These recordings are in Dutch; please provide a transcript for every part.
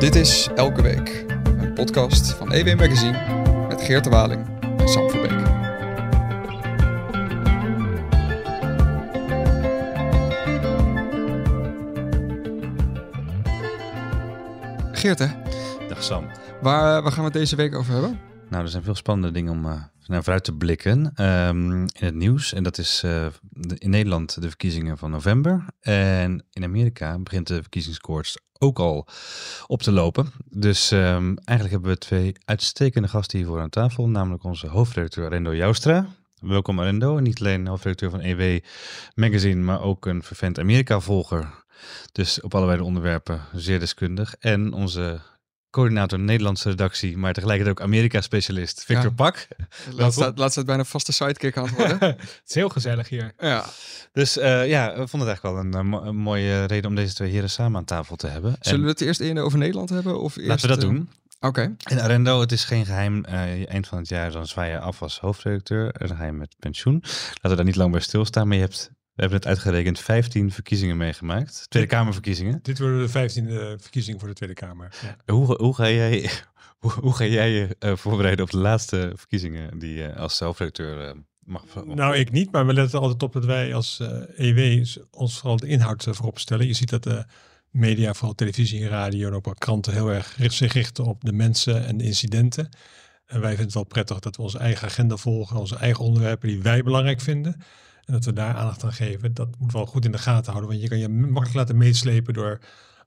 Dit is Elke Week, een podcast van EW Magazine met Geert de Waling en Sam Verbeek. Geert, hè? Dag Sam. Waar, eh, waar gaan we het deze week over hebben? Nou, er zijn veel spannende dingen om uh, naar vooruit te blikken um, in het nieuws. En dat is de, in Nederland de verkiezingen van november. En in Amerika begint de verkiezingskoorts ook al op te lopen. Dus um, eigenlijk hebben we twee uitstekende gasten hier voor aan tafel. Namelijk onze hoofdredacteur Rendo Joustra. Welkom Arendo. Niet alleen hoofdredacteur van EW Magazine, maar ook een vervent Amerika-volger. Dus op allerlei onderwerpen zeer deskundig. En onze coördinator Nederlandse redactie, maar tegelijkertijd ook Amerika-specialist, Victor ja. Pak. Laatst staat, laatst staat bijna vaste sidekick aan het worden. het is heel gezellig hier. Ja. Dus uh, ja, we vonden het eigenlijk wel een, een, mooie reden om deze twee heren samen aan tafel te hebben. Zullen en... we het eerst over Nederland hebben? Of eerst, Laten we dat doen. Oké. Okay. En Arendo, het is geen geheim. Uh, eind van het jaar dan zwaai je af als hoofdredacteur en dan ga je met pensioen. Laten we daar niet lang bij stilstaan, maar je hebt we hebben het uitgerekend 15 verkiezingen meegemaakt. Tweede Kamerverkiezingen. Dit worden de 15e verkiezingen voor de Tweede Kamer. Ja. Hoe, hoe, ga jij, hoe, hoe ga jij je uh, voorbereiden op de laatste verkiezingen die je als zelfredacteur uh, mag Nou, ik niet, maar we letten altijd op dat wij als uh, EW ons vooral de inhoud voorop stellen. Je ziet dat de media, vooral televisie en radio en ook kranten heel erg zich richten op de mensen en de incidenten. En wij vinden het wel prettig dat we onze eigen agenda volgen, onze eigen onderwerpen die wij belangrijk vinden. Dat we daar aandacht aan geven, dat moet wel goed in de gaten houden. Want je kan je makkelijk laten meeslepen door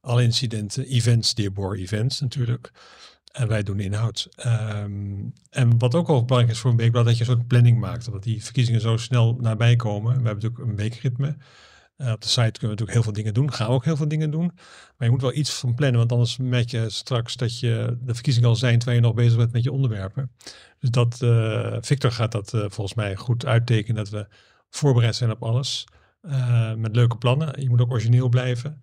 alle incidenten, events, dearborn events natuurlijk. En wij doen inhoud. Um, en wat ook al belangrijk is voor een weekblad, dat je een soort planning maakt. Omdat die verkiezingen zo snel nabij komen. We hebben natuurlijk een weekritme. Uh, op de site kunnen we natuurlijk heel veel dingen doen. Gaan we ook heel veel dingen doen. Maar je moet wel iets van plannen. Want anders merk je straks dat je de verkiezingen al zijn terwijl je nog bezig bent met je onderwerpen. Dus dat, uh, Victor gaat dat uh, volgens mij goed uittekenen. Dat we voorbereid zijn op alles. Uh, met leuke plannen. Je moet ook origineel blijven.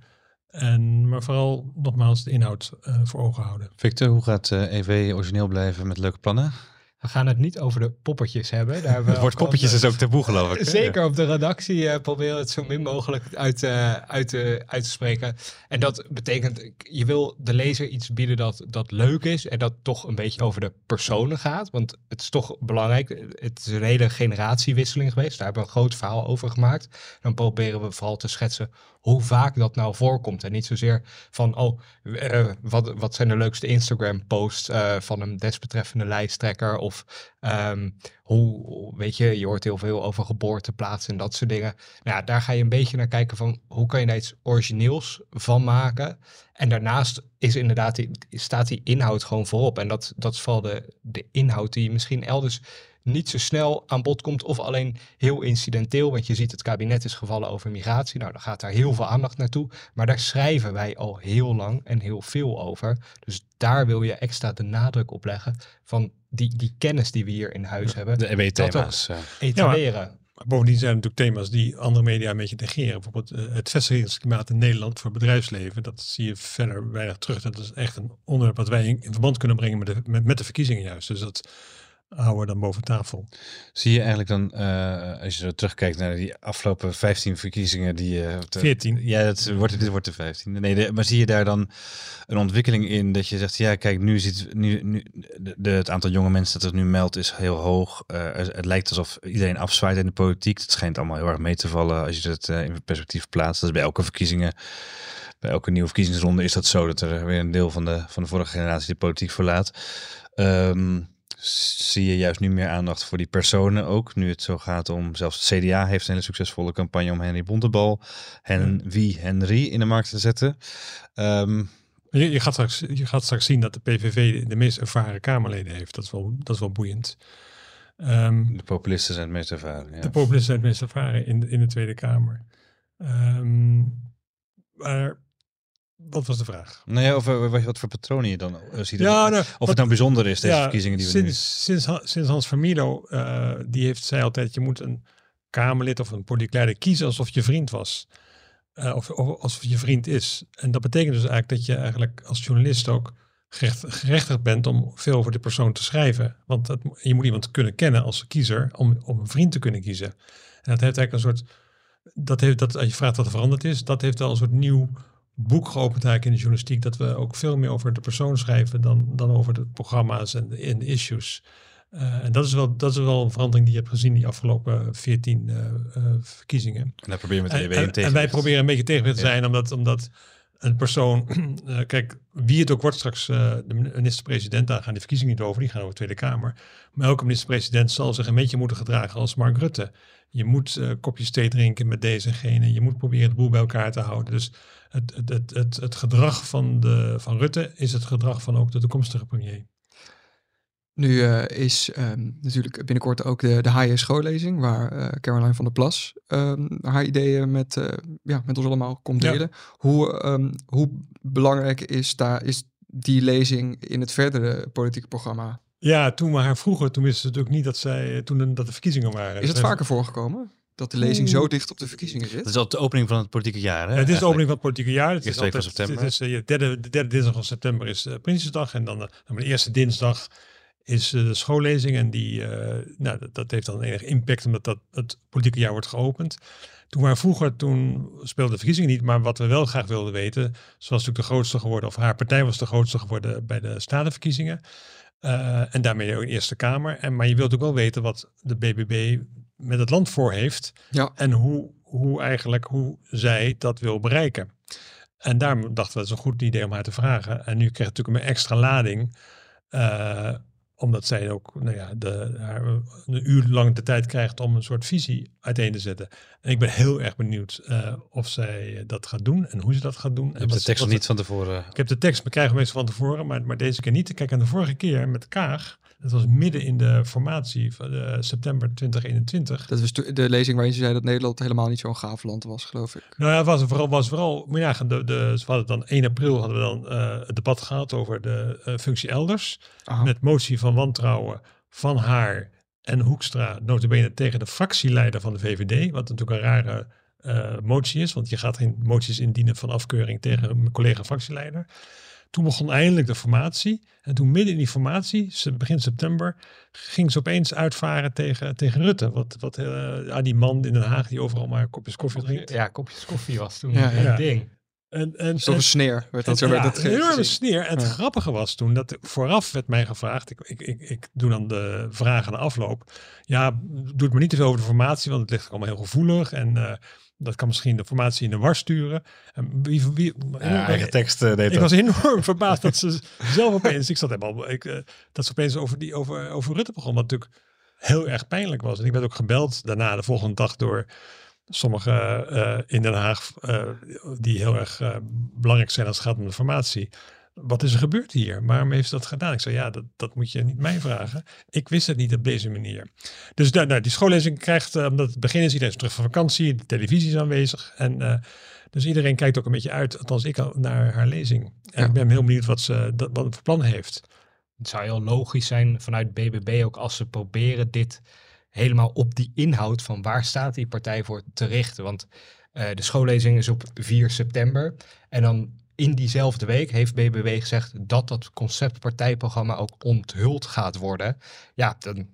En, maar vooral nogmaals de inhoud uh, voor ogen houden. Victor, hoe gaat uh, EW origineel blijven met leuke plannen? We gaan het niet over de poppetjes hebben. Daar het woord poppetjes is ook taboe geloof ik. Zeker op de redactie uh, proberen het zo min mogelijk uit, uh, uit, uh, uit te spreken. En dat betekent, je wil de lezer iets bieden dat, dat leuk is en dat toch een beetje over de personen gaat. Want het is toch belangrijk, het is een hele generatiewisseling geweest. Daar hebben we een groot verhaal over gemaakt. Dan proberen we vooral te schetsen hoe vaak dat nou voorkomt. En niet zozeer van, oh, uh, wat, wat zijn de leukste Instagram-posts uh, van een desbetreffende lijsttrekker? Of um, hoe, weet je, je hoort heel veel over geboorteplaatsen en dat soort dingen. Nou ja, daar ga je een beetje naar kijken van, hoe kan je daar iets origineels van maken? En daarnaast is inderdaad die, staat die inhoud gewoon voorop. En dat, dat is vooral de, de inhoud die misschien elders niet zo snel aan bod komt of alleen heel incidenteel. Want je ziet het kabinet is gevallen over migratie. Nou, dan gaat daar heel veel aandacht naartoe. Maar daar schrijven wij al heel lang en heel veel over. Dus daar wil je extra de nadruk op leggen van die, die kennis die we hier in huis hebben. De EW-thema's. Etaleren. Ja, Bovendien zijn er natuurlijk thema's die andere media een beetje negeren. Bijvoorbeeld uh, het vestigingsklimaat in Nederland voor bedrijfsleven. Dat zie je verder weinig terug. Dat is echt een onderwerp wat wij in, in verband kunnen brengen met de, met, met de verkiezingen juist. Dus dat houden dan boven tafel. Zie je eigenlijk dan, uh, als je zo terugkijkt naar die afgelopen 15 verkiezingen die... Uh, 14. Ja, dat wordt, dit wordt de 15. Nee, de, maar zie je daar dan een ontwikkeling in dat je zegt, ja kijk, nu ziet nu, nu de, het aantal jonge mensen dat het nu meldt is heel hoog. Uh, het lijkt alsof iedereen afzwaait in de politiek. Het schijnt allemaal heel erg mee te vallen als je het uh, in perspectief plaatst. Dat is bij elke verkiezingen bij elke nieuwe verkiezingsronde is dat zo dat er weer een deel van de, van de vorige generatie de politiek verlaat. Um, zie je juist nu meer aandacht voor die personen ook. Nu het zo gaat om, zelfs het CDA heeft een hele succesvolle campagne om Henry Bontebal, en wie Henry in de markt te zetten. Um, je, je, gaat straks, je gaat straks zien dat de PVV de meest ervaren Kamerleden heeft. Dat is wel, dat is wel boeiend. Um, de populisten zijn het meest ervaren. Ja. De populisten zijn het meest ervaren in de, in de Tweede Kamer. Um, maar wat was de vraag? Nou ja, over wat, wat voor patronen je dan uh, ziet. Ja, nou, of wat, het nou bijzonder is, deze ja, verkiezingen die we sinds, nu... Sinds, sinds Hans Vermilo, uh, die heeft zei altijd, je moet een Kamerlid of een politiek leider kiezen alsof je vriend was. Of, of, alsof je vriend is. En dat betekent dus eigenlijk dat je eigenlijk als journalist ook gerecht, gerechtigd bent om veel over de persoon te schrijven. Want dat, je moet iemand kunnen kennen als kiezer om, om een vriend te kunnen kiezen. En dat heeft eigenlijk een soort, dat heeft, dat, als je vraagt wat er veranderd is, dat heeft wel een soort nieuw boek geopend eigenlijk in de journalistiek. Dat we ook veel meer over de persoon schrijven dan, dan over de programma's en de, en de issues. Uh, en dat is, wel, dat is wel een verandering die je hebt gezien die afgelopen 14 uh, uh, verkiezingen. En daar proberen we En, met EW en, en wij proberen een beetje tegen te zijn, omdat, omdat een persoon, kijk, wie het ook wordt straks, de minister-president, daar gaan die verkiezingen niet over, die gaan over de Tweede Kamer. Maar elke minister-president zal zich een beetje moeten gedragen als Mark Rutte. Je moet kopjes thee drinken met deze en gene, je moet proberen het boel bij elkaar te houden. Dus het, het, het, het, het gedrag van, de, van Rutte is het gedrag van ook de toekomstige premier. Nu uh, is um, natuurlijk binnenkort ook de, de HJ schoollezing, waar uh, Caroline van der Plas um, haar ideeën met, uh, ja, met ons allemaal komt delen. Ja. Hoe, um, hoe belangrijk is, daar, is die lezing in het verdere politieke programma? Ja, toen we haar vroegen, toen wisten ze natuurlijk niet dat, zij, toen dat de verkiezingen waren. Is het vaker voorgekomen? Dat de lezing zo dicht op de verkiezingen zit? Dat is al de opening van het politieke jaar. Hè, ja, het is de opening van het politieke jaar. Het is altijd, van september. Het is, de, derde, de derde dinsdag van september is uh, Prinsjesdag. En dan de, dan de eerste dinsdag is uh, de schoollezing. En die, uh, nou, dat, dat, heeft dan enige impact omdat dat het politieke jaar wordt geopend. Toen waren vroeger, toen speelde de verkiezingen niet, maar wat we wel graag wilden weten, ze was natuurlijk de grootste geworden, of haar partij was de grootste geworden bij de statenverkiezingen. Uh, en daarmee ook in de Eerste Kamer. En, maar je wilt ook wel weten wat de BBB met het land voor heeft. Ja. En hoe, hoe eigenlijk, hoe zij dat wil bereiken. En daarom dachten we, het is een goed idee om haar te vragen. En nu krijgt het natuurlijk een extra lading. Uh, omdat zij ook nou ja, de, haar, een uur lang de tijd krijgt om een soort visie uiteen te zetten. En ik ben heel erg benieuwd uh, of zij dat gaat doen en hoe ze dat gaat doen. Je hebt de tekst nog niet van tevoren. Ik heb de tekst, we krijgen meestal van tevoren, maar, maar deze keer niet. Kijk, aan de vorige keer met Kaag, dat was midden in de formatie van uh, september 2021. Dat was de lezing waarin ze zei dat Nederland helemaal niet zo'n gaaf land was, geloof ik. Nou ja, was vooral, was vooral maar ja, de, de, we hadden dan 1 april hadden we dan uh, het debat gehad over de uh, functie elders. Aha. Met motie van wantrouwen van haar en Hoekstra, notabene tegen de fractieleider van de VVD. Wat natuurlijk een rare motie is, want je gaat geen moties indienen van afkeuring tegen een collega fractieleider. Toen begon eindelijk de formatie. En toen midden in die formatie, begin september, ging ze opeens uitvaren tegen, tegen Rutte. Wat, wat uh, die man in Den Haag die overal maar kopjes koffie drinkt. Ja, kopjes koffie was toen ja, een ja. ding. En, en, Zo'n en, sneer werd dat en, zo. Ja, werd een enorme sneer. En het ja. grappige was toen dat vooraf werd mij gevraagd. Ik, ik, ik, ik doe dan de vragen aan de afloop. Ja, doe het maar niet te veel over de formatie, want het ligt allemaal heel gevoelig. En uh, dat kan misschien de formatie in de war sturen. En wie, wie, ja, eigen tekst uh, deed Ik was enorm verbaasd dat ze zelf opeens, ik zat helemaal, ik, uh, dat ze opeens over, die, over, over Rutte begon, wat natuurlijk heel erg pijnlijk was. En ik werd ook gebeld daarna de volgende dag door sommige uh, in Den Haag die heel erg belangrijk zijn als het gaat om de formatie wat is er gebeurd hier? Waarom heeft ze dat gedaan? Ik zei, ja, dat, dat moet je niet mij vragen. Ik wist het niet op deze manier. Dus nou, nou, die schoollezing krijgt, uh, omdat het begin is, iedereen is terug van vakantie, de televisie is aanwezig. En uh, dus iedereen kijkt ook een beetje uit, althans ik, naar haar lezing. En ja. ik ben heel benieuwd wat ze dat, wat voor plan heeft. Het zou heel logisch zijn vanuit BBB ook als ze proberen dit helemaal op die inhoud van waar staat die partij voor te richten. Want uh, de schoollezing is op 4 september. En dan in diezelfde week heeft BBW gezegd dat dat conceptpartijprogramma ook onthuld gaat worden. Ja, dan,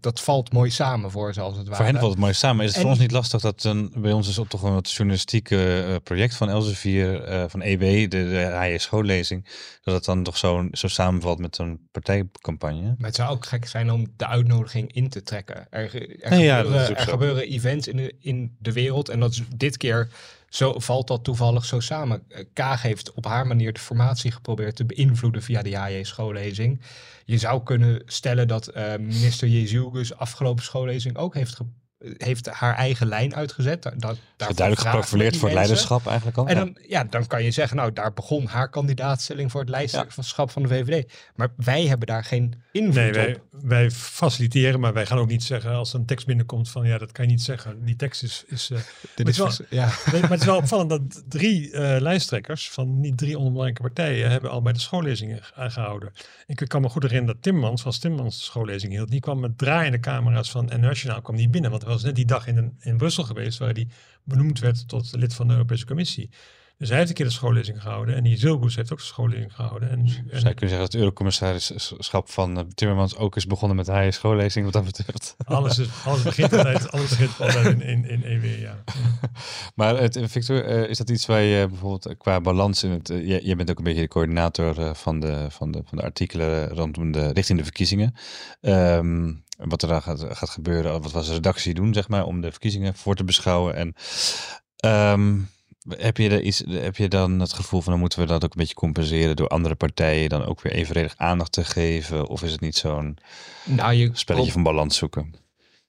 dat valt mooi samen voor ze als het ware. Voor hen valt het mooi samen. Is het en, voor ons niet lastig dat een, bij ons is op toch een wat journalistieke uh, project van Elsevier, uh, van EW, de, de HJ schoollezing, dat het dan toch zo, zo samenvalt met zo'n partijcampagne? Maar het zou ook gek zijn om de uitnodiging in te trekken. Er, er, nee, ja, gebeuren, er gebeuren events in de, in de wereld en dat is dit keer zo valt dat toevallig zo samen. Kaag heeft op haar manier de formatie geprobeerd te beïnvloeden via de JJ-schoollezing. Je zou kunnen stellen dat uh, minister Jezielgus afgelopen schoollezing ook heeft heeft haar eigen lijn uitgezet. Dat, daar duidelijk geprofileerd voor het leiderschap eigenlijk al. En dan, ja, dan kan je zeggen, nou, daar begon haar kandidaatstelling voor het leiderschap ja. van de VVD. Maar wij hebben daar geen invloed nee, wij, op. Wij faciliteren, maar wij gaan ook niet zeggen als een tekst binnenkomt van, ja, dat kan je niet zeggen. Die tekst is... is, uh, Dit is wel, ja. nee, maar het is wel opvallend dat drie uh, lijsttrekkers van niet drie onbelangrijke partijen hebben al bij de schoollezingen aangehouden. Ik kan me goed herinneren dat Timmans, van Timmans de schoollezing hield, die kwam met draaiende camera's van Nationaal kwam niet binnen, want was net die dag in, in Brussel geweest waar hij benoemd werd tot lid van de Europese Commissie. Dus hij heeft een keer de schoollezing gehouden. En die Zilgoes heeft ook de schoollezing gehouden. En, en Zou je kunnen zeggen dat het eurocommissarisschap van uh, Timmermans ook is begonnen met hij schoollezing wat dat betreft? alles, is, alles begint altijd, alles begint altijd in, in, in EW, ja. maar het, Victor, uh, is dat iets waar je bijvoorbeeld qua balans in het... je, je, bent ook een beetje de coördinator van, de, van, de, van de artikelen rondom de, richting de verkiezingen. Um, wat er dan gaat, gaat gebeuren, wat was de redactie doen, zeg maar, om de verkiezingen voor te beschouwen. En um, heb je, er iets, heb je dan het gevoel van dan moeten we dat ook een beetje compenseren door andere partijen dan ook weer evenredig aandacht te geven? Of is het niet zo'n nou, je spelletje van balans zoeken?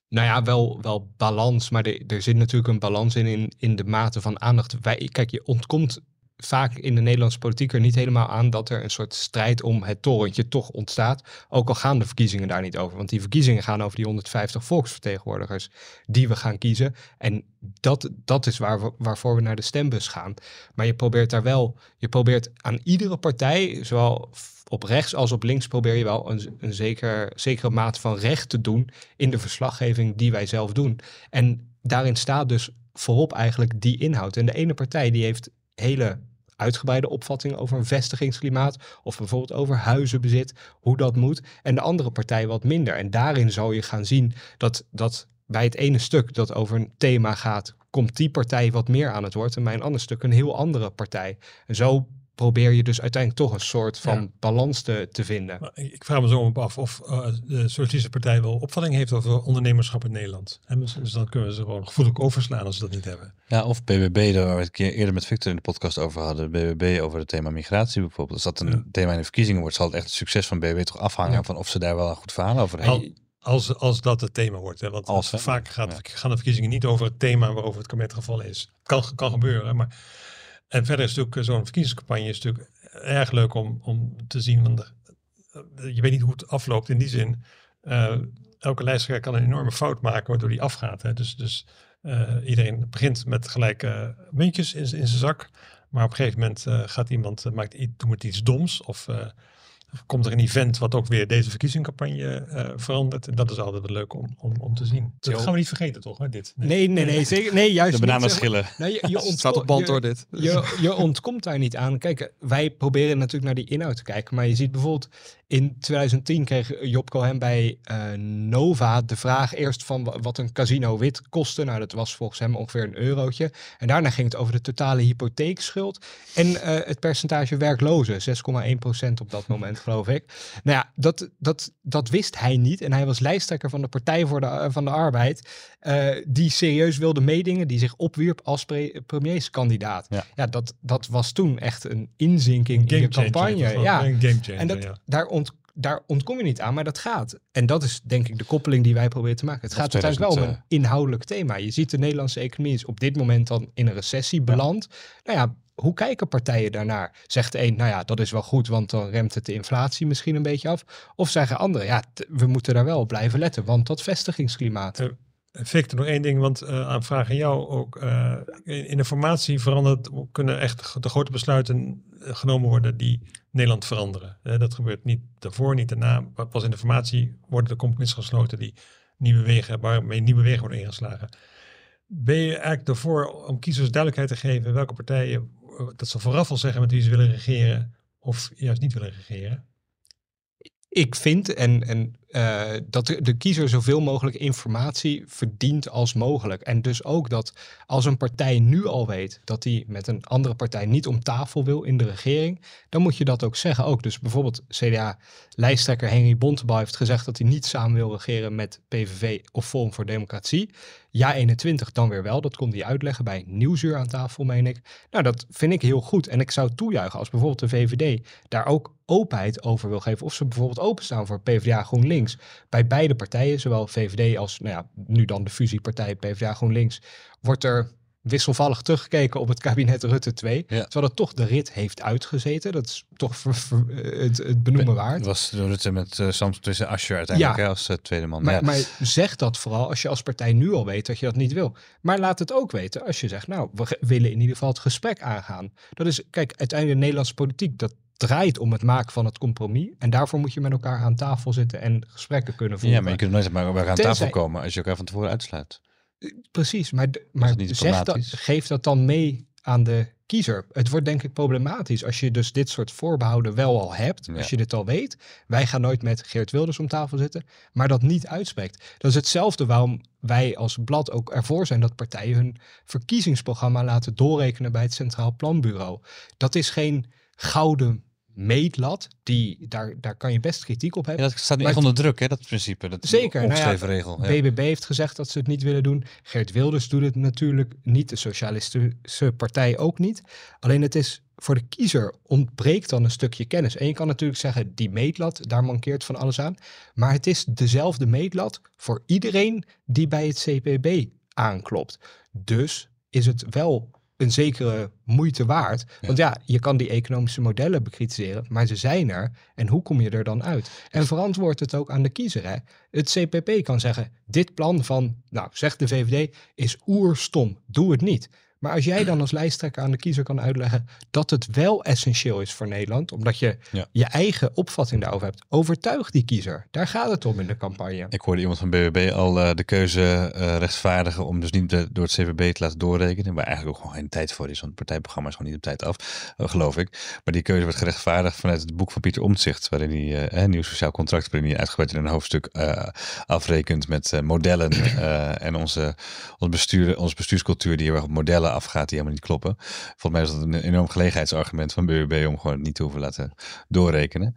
Nou ja, wel, wel balans, maar er, er zit natuurlijk een balans in, in, in de mate van aandacht. Wij, kijk, je ontkomt vaak in de Nederlandse politiek er niet helemaal aan dat er een soort strijd om het torentje toch ontstaat. Ook al gaan de verkiezingen daar niet over. Want die verkiezingen gaan over die 150 volksvertegenwoordigers die we gaan kiezen. En dat, dat is waar we, waarvoor we naar de stembus gaan. Maar je probeert daar wel, je probeert aan iedere partij, zowel op rechts als op links, probeer je wel een, een zeker, zekere mate van recht te doen in de verslaggeving die wij zelf doen. En daarin staat dus voorop eigenlijk die inhoud. En de ene partij die heeft hele uitgebreide opvattingen over een vestigingsklimaat of bijvoorbeeld over huizenbezit, hoe dat moet. En de andere partij wat minder. En daarin zal je gaan zien dat, dat bij het ene stuk dat over een thema gaat, komt die partij wat meer aan het woord en bij een ander stuk een heel andere partij. En zo probeer je dus uiteindelijk toch een soort van balans te, te vinden. Maar ik vraag me zo op af of uh, de Socialistische Partij wel opvatting heeft over ondernemerschap in Nederland. En dus, dus dan kunnen we ze gewoon gevoelig overslaan als ze dat niet hebben. Ja, of BBB, daar waar we het keer eerder met Victor in de podcast over hadden. BBB over het thema migratie bijvoorbeeld. Als dat een thema in de verkiezingen wordt, zal het echt het succes van BBB toch afhangen van of ze daar wel een goed verhaal over hebben. Als, als dat het thema wordt. Hè? Want als, vaak gaat, gaan de verkiezingen niet over het thema waarover het kabinet gevallen is. Kan, kan gebeuren, maar en verder is natuurlijk zo'n verkiezingscampagne is natuurlijk erg leuk om, om te zien. Want je weet niet hoe het afloopt in die zin. Uh, elke lijsttrekker kan een enorme fout maken waardoor die afgaat. Hè. Dus, dus iedereen begint met gelijke muntjes in, in zijn zak. Maar op een gegeven moment gaat iemand, maakt, doet iets doms of komt er een event wat ook weer deze verkiezingscampagne uh, verandert. En dat is altijd wel leuk om, om, om te zien. Dat gaan we niet vergeten, toch? Hè, dit. Nee, nee, nee, zeker. Nee, juist De bananenschillen. Nou, je, je staat op band door dit. Je, je ontkomt daar niet aan. Kijk, wij proberen natuurlijk naar die inhoud te kijken. Maar je ziet bijvoorbeeld in 2010 kreeg Job Cohen bij uh, Nova de vraag eerst van wat een casino wit kostte. Nou, dat was volgens hem ongeveer een eurotje. En daarna ging het over de totale hypotheekschuld en uh, het percentage werklozen, 6,1% op dat moment, geloof ik. Nou ja, dat, dat, dat wist hij niet. En hij was lijsttrekker van de Partij voor de, uh, van de Arbeid, die serieus wilde meedingen, die zich opwierp als pre premierskandidaat. Ja. ja, dat, dat was toen echt een inzinking in de campagne. Changer, ja, een game changer, en dat, ja. daar ont, daar ontkom je niet aan, maar dat gaat. En dat is denk ik de koppeling die wij proberen te maken. Het gaat uiteindelijk wel om een inhoudelijk thema. Je ziet de Nederlandse economie is op dit moment dan in een recessie beland. Ja. Nou ja, hoe kijken partijen daarnaar? Zegt een, nou ja, dat is wel goed, want dan remt het de inflatie misschien een beetje af. Of zeggen anderen, ja, we moeten daar wel op blijven letten, want dat vestigingsklimaat. Uh, Victor, nog één ding, want uh, aan vraag jou ook. Uh, in, de formatie verandert, kunnen echt de grote besluiten genomen worden die Nederland veranderen. Dat gebeurt niet daarvoor, niet daarna. Pas in de formatie worden de compromissen gesloten die nieuwe wegen, waarmee nieuwe wegen worden ingeslagen. Ben je eigenlijk ervoor om kiezers duidelijkheid te geven welke partijen dat ze vooraf al zeggen met wie ze willen regeren of juist niet willen regeren? Ik vind en, en uh, dat de, de, kiezer zoveel mogelijk informatie verdient als mogelijk. En dus ook dat als een partij nu al weet dat hij met een andere partij niet om tafel wil in de regering, dan moet je dat ook zeggen. Ook dus bijvoorbeeld CDA-lijsttrekker Henry Bontebal heeft gezegd dat hij niet samen wil regeren met PVV of Forum voor Democratie. Ja 21 dan weer wel, dat kon hij uitleggen bij Nieuwsuur aan tafel, meen ik. Nou, dat vind ik heel goed. En ik zou toejuichen als bijvoorbeeld de VVD daar ook openheid over wil geven. Of ze bijvoorbeeld openstaan voor PvdA GroenLinks. Bij beide partijen, zowel VVD als nou ja, nu dan de fusiepartij PvdA GroenLinks, wordt er wisselvallig teruggekeken op het kabinet Rutte 2. Ja. Terwijl het toch de rit heeft uitgezeten. Dat is toch ver, ver, het, het, benoemen waard. Het was Rutte met uh, Sam tussen Asscher uiteindelijk ja. hè, als uh, tweede man. Maar, ja. maar zeg dat vooral als je als partij nu al weet dat je dat niet wil. Maar laat het ook weten als je zegt, nou, we willen in ieder geval het gesprek aangaan. Dat is, kijk, uiteindelijk de Nederlandse politiek, dat draait om het maken van het compromis. En daarvoor moet je met elkaar aan tafel zitten en gesprekken kunnen voeren. Ja, maar je kunt nooit maar aan Tenzij... tafel komen als je elkaar van tevoren uitsluit. Precies, maar, maar zeg dat, geef dat dan mee aan de kiezer. Het wordt denk ik problematisch als je dus dit soort voorbehouden wel al hebt. Ja. Als je dit al weet. Wij gaan nooit met Geert Wilders om tafel zitten. Maar dat niet uitspreekt. Dat is hetzelfde waarom wij als blad ook ervoor zijn dat partijen hun verkiezingsprogramma laten doorrekenen bij het Centraal Planbureau. Dat is geen gouden meetlat. Die, daar, daar kan je best kritiek op Ja, hebben. dat staat nu echt onder druk, hè, dat principe. Dat Zeker, Een nou ja, regel. Ja. BBB heeft gezegd dat ze het niet willen doen. Geert Wilders doet het natuurlijk niet. De Socialistische Partij ook niet. Alleen het is voor de kiezer ontbreekt dan een stukje kennis. En je kan natuurlijk zeggen, die meetlat, daar mankeert van alles aan. Maar het is dezelfde meetlat voor iedereen die bij het CPB aanklopt. Dus is het wel een zekere moeite waard. Want ja, je kan die economische modellen bekritiseren, maar ze zijn er. En hoe kom je er dan uit? En verantwoord het ook aan de kiezer. Hè? Het CPP kan zeggen, dit plan van, nou, zegt de VVD, is oerstom. Doe het niet. Maar als jij dan als lijsttrekker aan de kiezer kan uitleggen dat het wel essentieel is voor Nederland, omdat je Ja. je eigen opvatting daarover hebt, overtuig die kiezer. Daar gaat het om in de campagne. Ik hoorde iemand van BBB al eh, de keuze eh, rechtvaardigen om dus niet de- door het CVB te laten doorrekenen. Waar eigenlijk ook gewoon geen tijd voor is, want het partijprogramma is gewoon niet op tijd af, eh, geloof ik. Maar die keuze werd gerechtvaardigd vanuit het boek van Pieter Omtzigt, waarin hij een nieuw sociaal contract, waarin hij uitgebreid in een hoofdstuk afrekent met modellen en onze, ons bestuur, onze bestuurscultuur die heel erg op modellen afgaat die helemaal niet kloppen. Volgens mij is dat een enorm gelegenheidsargument van BBB om gewoon niet te hoeven laten doorrekenen.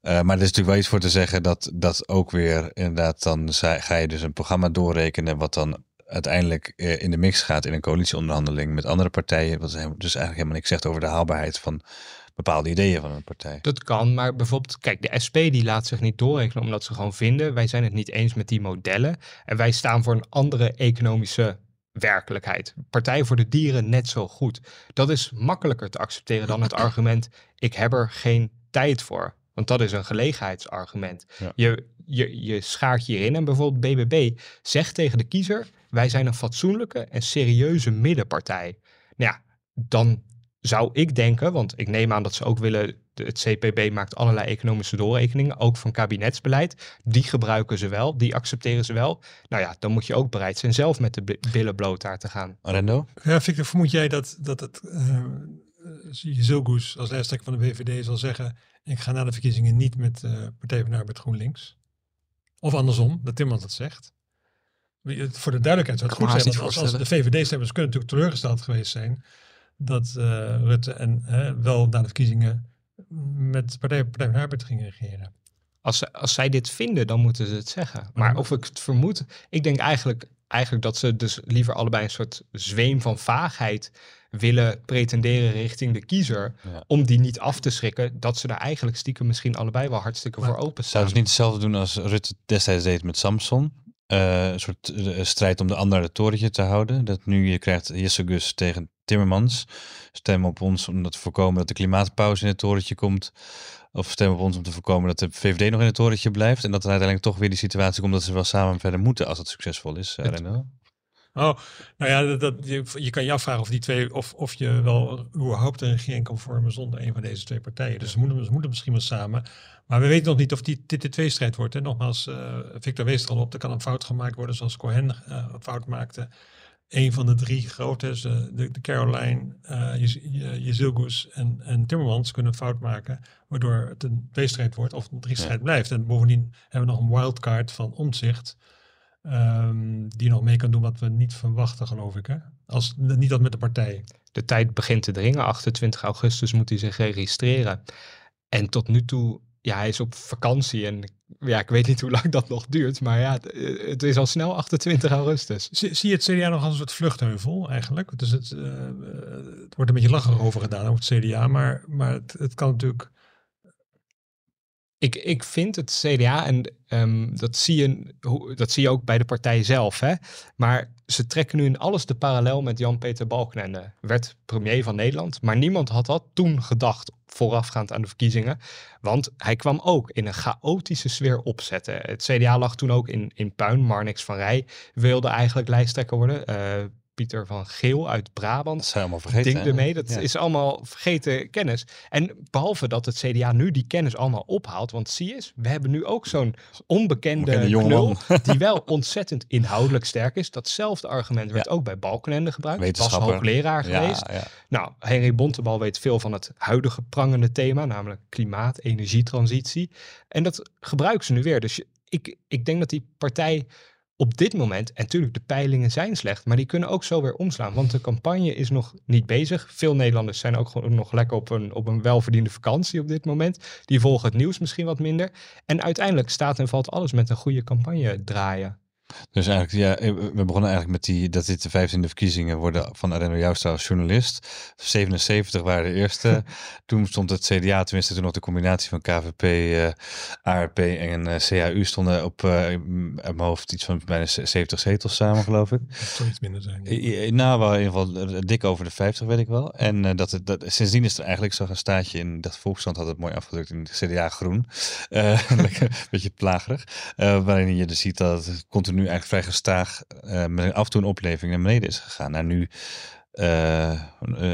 Eh, maar er is natuurlijk wel iets voor te zeggen dat dat ook weer inderdaad dan ga je dus een programma doorrekenen wat dan uiteindelijk eh, in de mix gaat in een coalitieonderhandeling met andere partijen. Wat dus eigenlijk helemaal niks zegt over de haalbaarheid van bepaalde ideeën van een partij. Dat kan, maar bijvoorbeeld, kijk, de SP die laat zich niet doorrekenen omdat ze gewoon vinden, wij zijn het niet eens met die modellen en wij staan voor een andere economische werkelijkheid. Partij voor de Dieren net zo goed. Dat is makkelijker te accepteren dan het argument, ik heb er geen tijd voor. Want dat is een gelegenheidsargument. Ja. Je, je, je schaart je hierin en bijvoorbeeld BBB zegt tegen de kiezer, wij zijn een fatsoenlijke en serieuze middenpartij. Nou ja, dan zou ik denken, want ik neem aan dat ze ook willen, de- het CPB maakt allerlei economische doorrekeningen, ook van kabinetsbeleid. Die gebruiken ze wel, die accepteren ze wel. Nou ja, dan moet je ook bereid zijn zelf met de bi- billen bloot daar te gaan. Arendo? Ja, Victor, vermoed jij dat, dat het uh, Zilgoes als lijsttrekker van de VVD zal zeggen... ik ga na de verkiezingen niet met eh Partij van de Arbeid GroenLinks? Of andersom, dat Timmermans dat zegt. Voor de duidelijkheid zou het goed zijn, als, als de VVD-stemmers kunnen natuurlijk teleurgesteld geweest zijn... dat eh, Rutte en wel na de verkiezingen met Partij, Partij van Arbeid gingen regeren. Als, ze, als zij dit vinden, dan moeten ze het zeggen. Maar Mhm. of ik het vermoed, ik denk eigenlijk, eigenlijk dat ze dus liever allebei een soort zweem van vaagheid willen pretenderen richting de kiezer. Ja. Om die niet af te schrikken, dat ze daar eigenlijk stiekem misschien allebei wel hartstikke Maar voor open staan. Zouden ze niet hetzelfde doen als Rutte destijds deed met Samson? Eh, een soort eh, strijd om de ander uit het torentje te houden. Dat nu je krijgt Jesse Gus tegen Timmermans. Stem op ons om dat te voorkomen dat de klimaatpauze in het torentje komt. Of stem op ons om te voorkomen dat de VVD nog in het torentje blijft. En dat er uiteindelijk toch weer die situatie komt dat ze wel samen verder moeten als het succesvol is. eh, Het- Renno. Oh, nou ja, dat, dat, je, je kan je afvragen of die twee, of, of je wel überhaupt een regering kan vormen zonder een van deze twee partijen. Dus ze moeten, ze moeten misschien wel samen. Maar we weten nog niet of die, dit de tweestrijd wordt. Hè. Nogmaals, eh, Victor wees er al op, er kan een fout gemaakt worden zoals Cohen eh, een fout maakte. Een van de drie grote, dus, eh, de, de Caroline, Je- Je- Jezilgus en, en Timmermans kunnen een fout maken, waardoor het een tweestrijd wordt of een driestrijd blijft. En bovendien hebben we nog een wildcard van omzicht. Ehm, die nog mee kan doen wat we niet verwachten, geloof ik. Hè? Als, niet dat met de partij. de tijd begint te dringen. 28 augustus moet hij zich registreren. En tot nu toe, ja, hij is op vakantie. En ja, ik weet niet hoe lang dat nog duurt. Maar ja, het, is al snel 28 augustus. Zie, zie je het CDA nog als een soort vluchtheuvel eigenlijk? Dus het, eh, eh, het wordt een beetje lacherig over gedaan over het CDA. Maar, maar het kan natuurlijk... Ik, ik vind het CDA, en ehm, dat, zie je, dat zie je ook bij de partij zelf, hè? maar ze trekken nu in alles de parallel met Jan-Peter Balkenende. Werd premier van Nederland, maar niemand had dat toen gedacht, voorafgaand aan de verkiezingen. Want hij kwam ook in een chaotische sfeer opzetten. Het CDA lag toen ook in, in puin. Marnix van Rij wilde eigenlijk lijsttrekker worden. Eh, Pieter van Geel uit Brabant. Dat zijn allemaal vergeten. Hè? ermee. Dat Ja. is allemaal vergeten kennis. En behalve dat het CDA nu die kennis allemaal ophaalt. Want zie je eens, we hebben nu ook zo'n onbekende Onbekende jonge knul. Die wel ontzettend inhoudelijk sterk is. Datzelfde argument werd ook bij Balkenende gebruikt. Was hoogleraar Ja, geweest. Nou, Henry Bontebal weet veel van het huidige prangende thema, namelijk klimaat, energietransitie. En dat gebruiken ze nu weer. Dus je- ik, ik denk dat die partij op dit moment, en natuurlijk de peilingen zijn slecht, maar die kunnen ook zo weer omslaan. Want de campagne is nog niet bezig. Veel Nederlanders zijn ook gewoon nog lekker op een, op een welverdiende vakantie op dit moment. Die volgen het nieuws misschien wat minder. En uiteindelijk staat en valt alles met een goede campagne draaien. Dus eigenlijk, ja, eh, we begonnen eigenlijk met die, dat dit de vijftiende verkiezingen worden van Arendo Joustra als journalist. 77 waren de eerste. toen stond het CDA, tenminste toen nog de combinatie van KVP, eh, ARP en eh, CAU stonden op uit mijn hoofd iets van bijna 70 zetels samen, geloof ik. Dat zou iets minder zijn. Eh, Nou, wel in ieder geval dik over de 50, weet ik wel. En dat het, dat, sindsdien is er eigenlijk zo'n staatje in, dat Volkskrant had het mooi afgedrukt in CDA groen. Lekker, een beetje plagerig. Waarin je dus ziet dat het continu eigenlijk vrij gestaag eh, met af en toe een opleving naar beneden is gegaan. Naar nu eh, eh,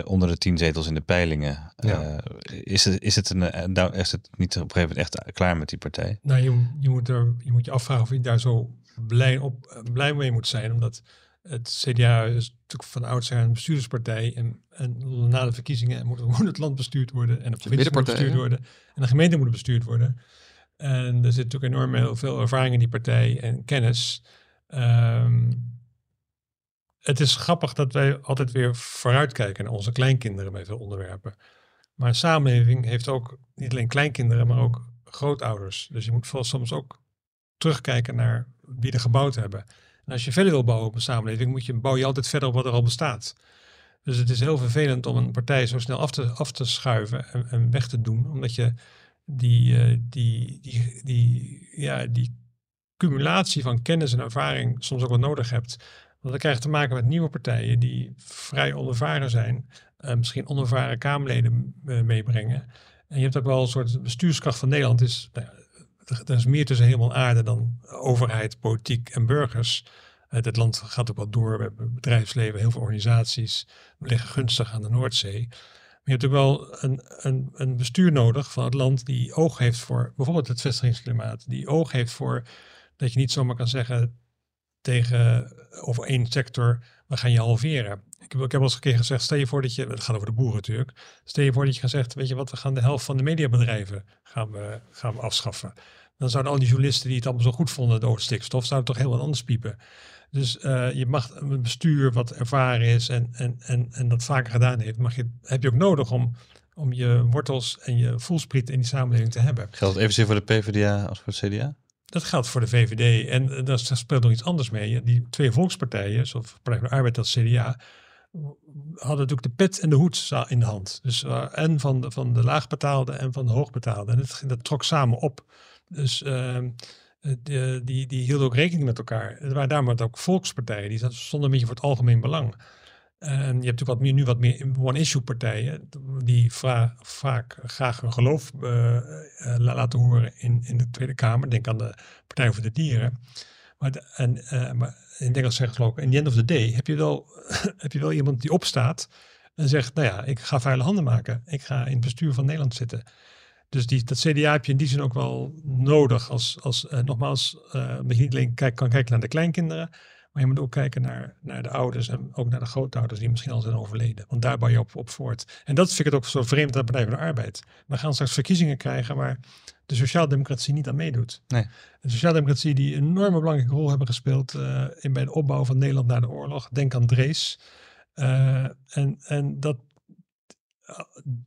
onder de tien zetels in de peilingen. Ja. Eh, is, het, is, het een, nou, is het niet op een gegeven moment echt klaar met die partij? Nou, je, je, moet er, je moet je afvragen of je daar zo blij, op, blij mee moet zijn. Omdat het CDA is natuurlijk van oudsher een bestuurderspartij. En, en na de verkiezingen moet, moet het land bestuurd worden. En de provincie moet bestuurd worden. En de gemeente moet bestuurd worden. En er zit natuurlijk enorm heel veel ervaring in die partij en kennis. Ehm, het is grappig dat wij altijd weer vooruitkijken naar onze kleinkinderen bij veel onderwerpen. Maar een samenleving heeft ook niet alleen kleinkinderen, maar ook grootouders. Dus je moet soms ook terugkijken naar wie er gebouwd hebben. En als je verder wil bouwen op een samenleving, moet je, bouw je altijd verder op wat er al bestaat. Dus het is heel vervelend om een partij zo snel af te, af te schuiven en, en weg te doen, omdat je die, eh, die, die, die, ja, die cumulatie van kennis en ervaring soms ook wel nodig hebt. Want je te maken met nieuwe partijen die vrij onervaren zijn, eh, misschien onervaren Kamerleden eh, meebrengen. En je hebt ook wel een soort bestuurskracht van Nederland. Is, nou er, is meer tussen en aarde dan overheid, politiek en burgers. Uh, het land gaat ook wel door. We hebben bedrijfsleven, heel veel organisaties. We liggen gunstig aan de Noordzee. Maar je hebt ook wel een, een, een bestuur nodig van het land die oog heeft voor bijvoorbeeld het vestigingsklimaat. Die oog heeft voor dat je niet zomaar kan zeggen tegen over één sector, we gaan je halveren. Ik heb, ik heb eens een keer gezegd, stel je voor dat je, het gaat over de boeren natuurlijk, stel je voor dat je zeggen, weet je wat, we gaan de helft van de mediabedrijven gaan we, gaan we afschaffen. Dan zouden al die journalisten die het allemaal zo goed vonden over stikstof, zouden toch heel wat anders piepen. Dus uh, je mag een bestuur wat ervaren is en, en, en, en dat vaker gedaan heeft, mag je, heb je ook nodig om, om je wortels en je voelspriet in die samenleving te hebben. Geldt evenzeer voor de PvdA als voor het CDA? Dat geldt voor de VVD. En uh, daar speelt nog iets anders mee. Die twee volkspartijen, zoals Partij van de Arbeid als CDA, hadden natuurlijk de pet en de hoed in de hand. Dus uh, en van de, van de laagbetaalde en van de hoogbetaalde. En dat, dat trok samen op. Dus uh, die, die, die hielden ook rekening met elkaar. Er waren daarom ook volkspartijen, die stonden een beetje voor het algemeen belang. En je hebt natuurlijk wat meer, nu wat meer one-issue partijen, die va vaak graag hun geloof uh, uh, laten horen in, in de Tweede Kamer. Denk aan de Partij voor de Dieren. Maar, de, en, uh, maar in Engels zeggen ze ook, in the end of the day heb je, wel, heb je wel iemand die opstaat en zegt, nou ja, ik ga vuile handen maken. Ik ga in het bestuur van Nederland zitten. Dus die, dat CDA heb je in die zin ook wel nodig. Als, als nogmaals, uh, dat je niet alleen kijk, kan kijken naar de kleinkinderen, maar je moet ook kijken naar, naar de ouders en ook naar de grootouders die misschien al zijn overleden. Want daar bouw je op, op voort. En dat vind ik het ook zo vreemd aan de Partij van de Arbeid. We gaan straks verkiezingen krijgen waar de sociaaldemocratie niet aan meedoet. Nee. De sociaaldemocratie die een enorme belangrijke rol hebben gespeeld uh, in bij de opbouw van Nederland na de oorlog. Denk aan Drees. en, en dat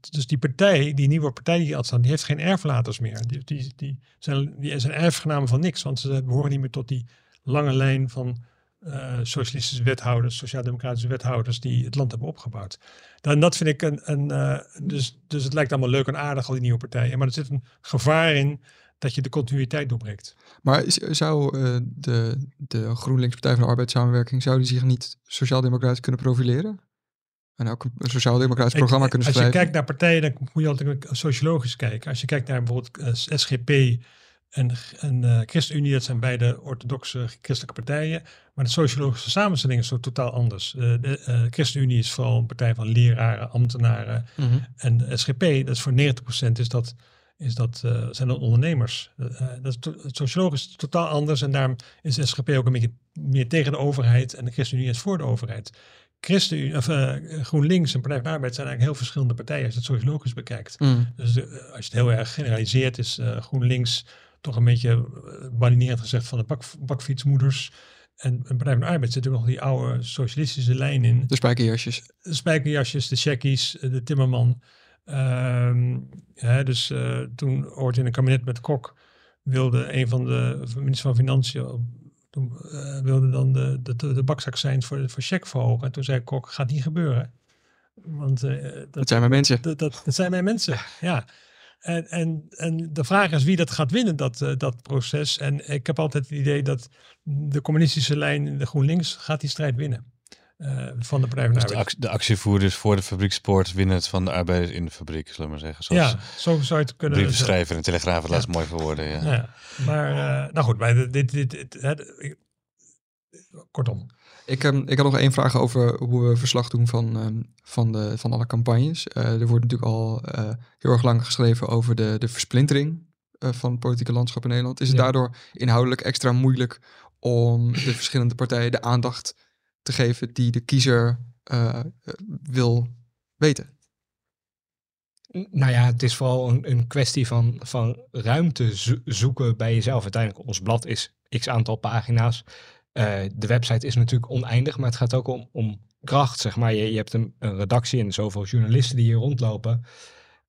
dus die partij, die nieuwe partij die had staan, die heeft geen erflaters meer. Die, die, die, zijn, die zijn erfgenamen van niks, want ze behoren niet meer tot die lange lijn van uh, socialistische wethouders, sociaal-democratische wethouders die het land hebben opgebouwd. En dat vind ik een, een uh, dus, dus het lijkt allemaal leuk en aardig al die nieuwe partijen, maar er zit een gevaar in dat je de continuïteit doorbreekt. Maar zou uh, de, de GroenLinks Partij van de Arbeid samenwerking, zou die zich niet sociaal-democratisch kunnen profileren? En ook een sociaal-democratisch programma kunnen Als schrijven. je kijkt naar partijen, dan moet je altijd sociologisch kijken. Als je kijkt naar bijvoorbeeld SGP, En, en uh, ChristenUnie, dat zijn beide orthodoxe christelijke partijen. Maar de sociologische samenstelling is zo totaal anders. Uh, de uh, ChristenUnie is vooral een partij van leraren, ambtenaren. Mhm. En de SGP, dat is voor 90% is dat, is dat, zijn dat ondernemers. Dat is to sociologisch totaal anders. En daarom is de SGP ook een beetje meer tegen de overheid. En de ChristenUnie is voor de overheid. ChristenUnie, of, uh, GroenLinks en Partij van de Arbeid zijn eigenlijk heel verschillende partijen als je het sociologisch bekijkt. Mhm. Dus de, als je het heel erg generaliseert, is uh, GroenLinks toch een beetje uh, balinerend gezegd van de bak, bakfietsmoeders. En, en Partij van de Arbeid zit ook nog die oude socialistische lijn in. De spijkerjasjes. De spijkerjasjes, de checkies, de timmerman. Um, hè, dus uh, toen ooit in een kabinet met Kok wilde een van de minister van Financiën toen uh, wilde dan de, de, de bakzak voor, voor check verhogen. En toen zei Kok, gaat niet gebeuren. Want uh, dat, dat, zijn mijn mensen. Dat, dat, dat zijn mijn mensen, ja. En, en, en de vraag is wie dat gaat winnen, dat, uh, dat proces. En ik heb altijd het idee dat de communistische lijn, de GroenLinks, gaat die strijd winnen. Uh, van de Partij van de dus de, actie, de, actievoerders voor de fabriekspoort winnen het van de arbeiders in de fabriek, zullen we maar zeggen. Zoals ja, zo zou je het kunnen Brievenschrijver en telegraaf, het laatst mooi verwoorden. Ja. ja. Maar, uh, nou goed, maar dit, dit, dit, dit kortom. Ik, um, ik had nog één vraag over hoe we verslag doen van, um, van, de, van alle campagnes. Uh, er wordt natuurlijk al uh, heel erg lang geschreven over de, de versplintering uh, van het politieke landschap in Nederland. Is het ja. daardoor inhoudelijk extra moeilijk om de verschillende partijen de aandacht te geven die de kiezer wil weten? Nou ja, het is vooral een, een kwestie van, van ruimte zo zoeken bij jezelf. Uiteindelijk, ons blad is x aantal pagina's. Uh, de website is natuurlijk oneindig, maar het gaat ook om, om kracht. Zeg maar. je, je hebt een, redactie en zoveel journalisten die hier rondlopen.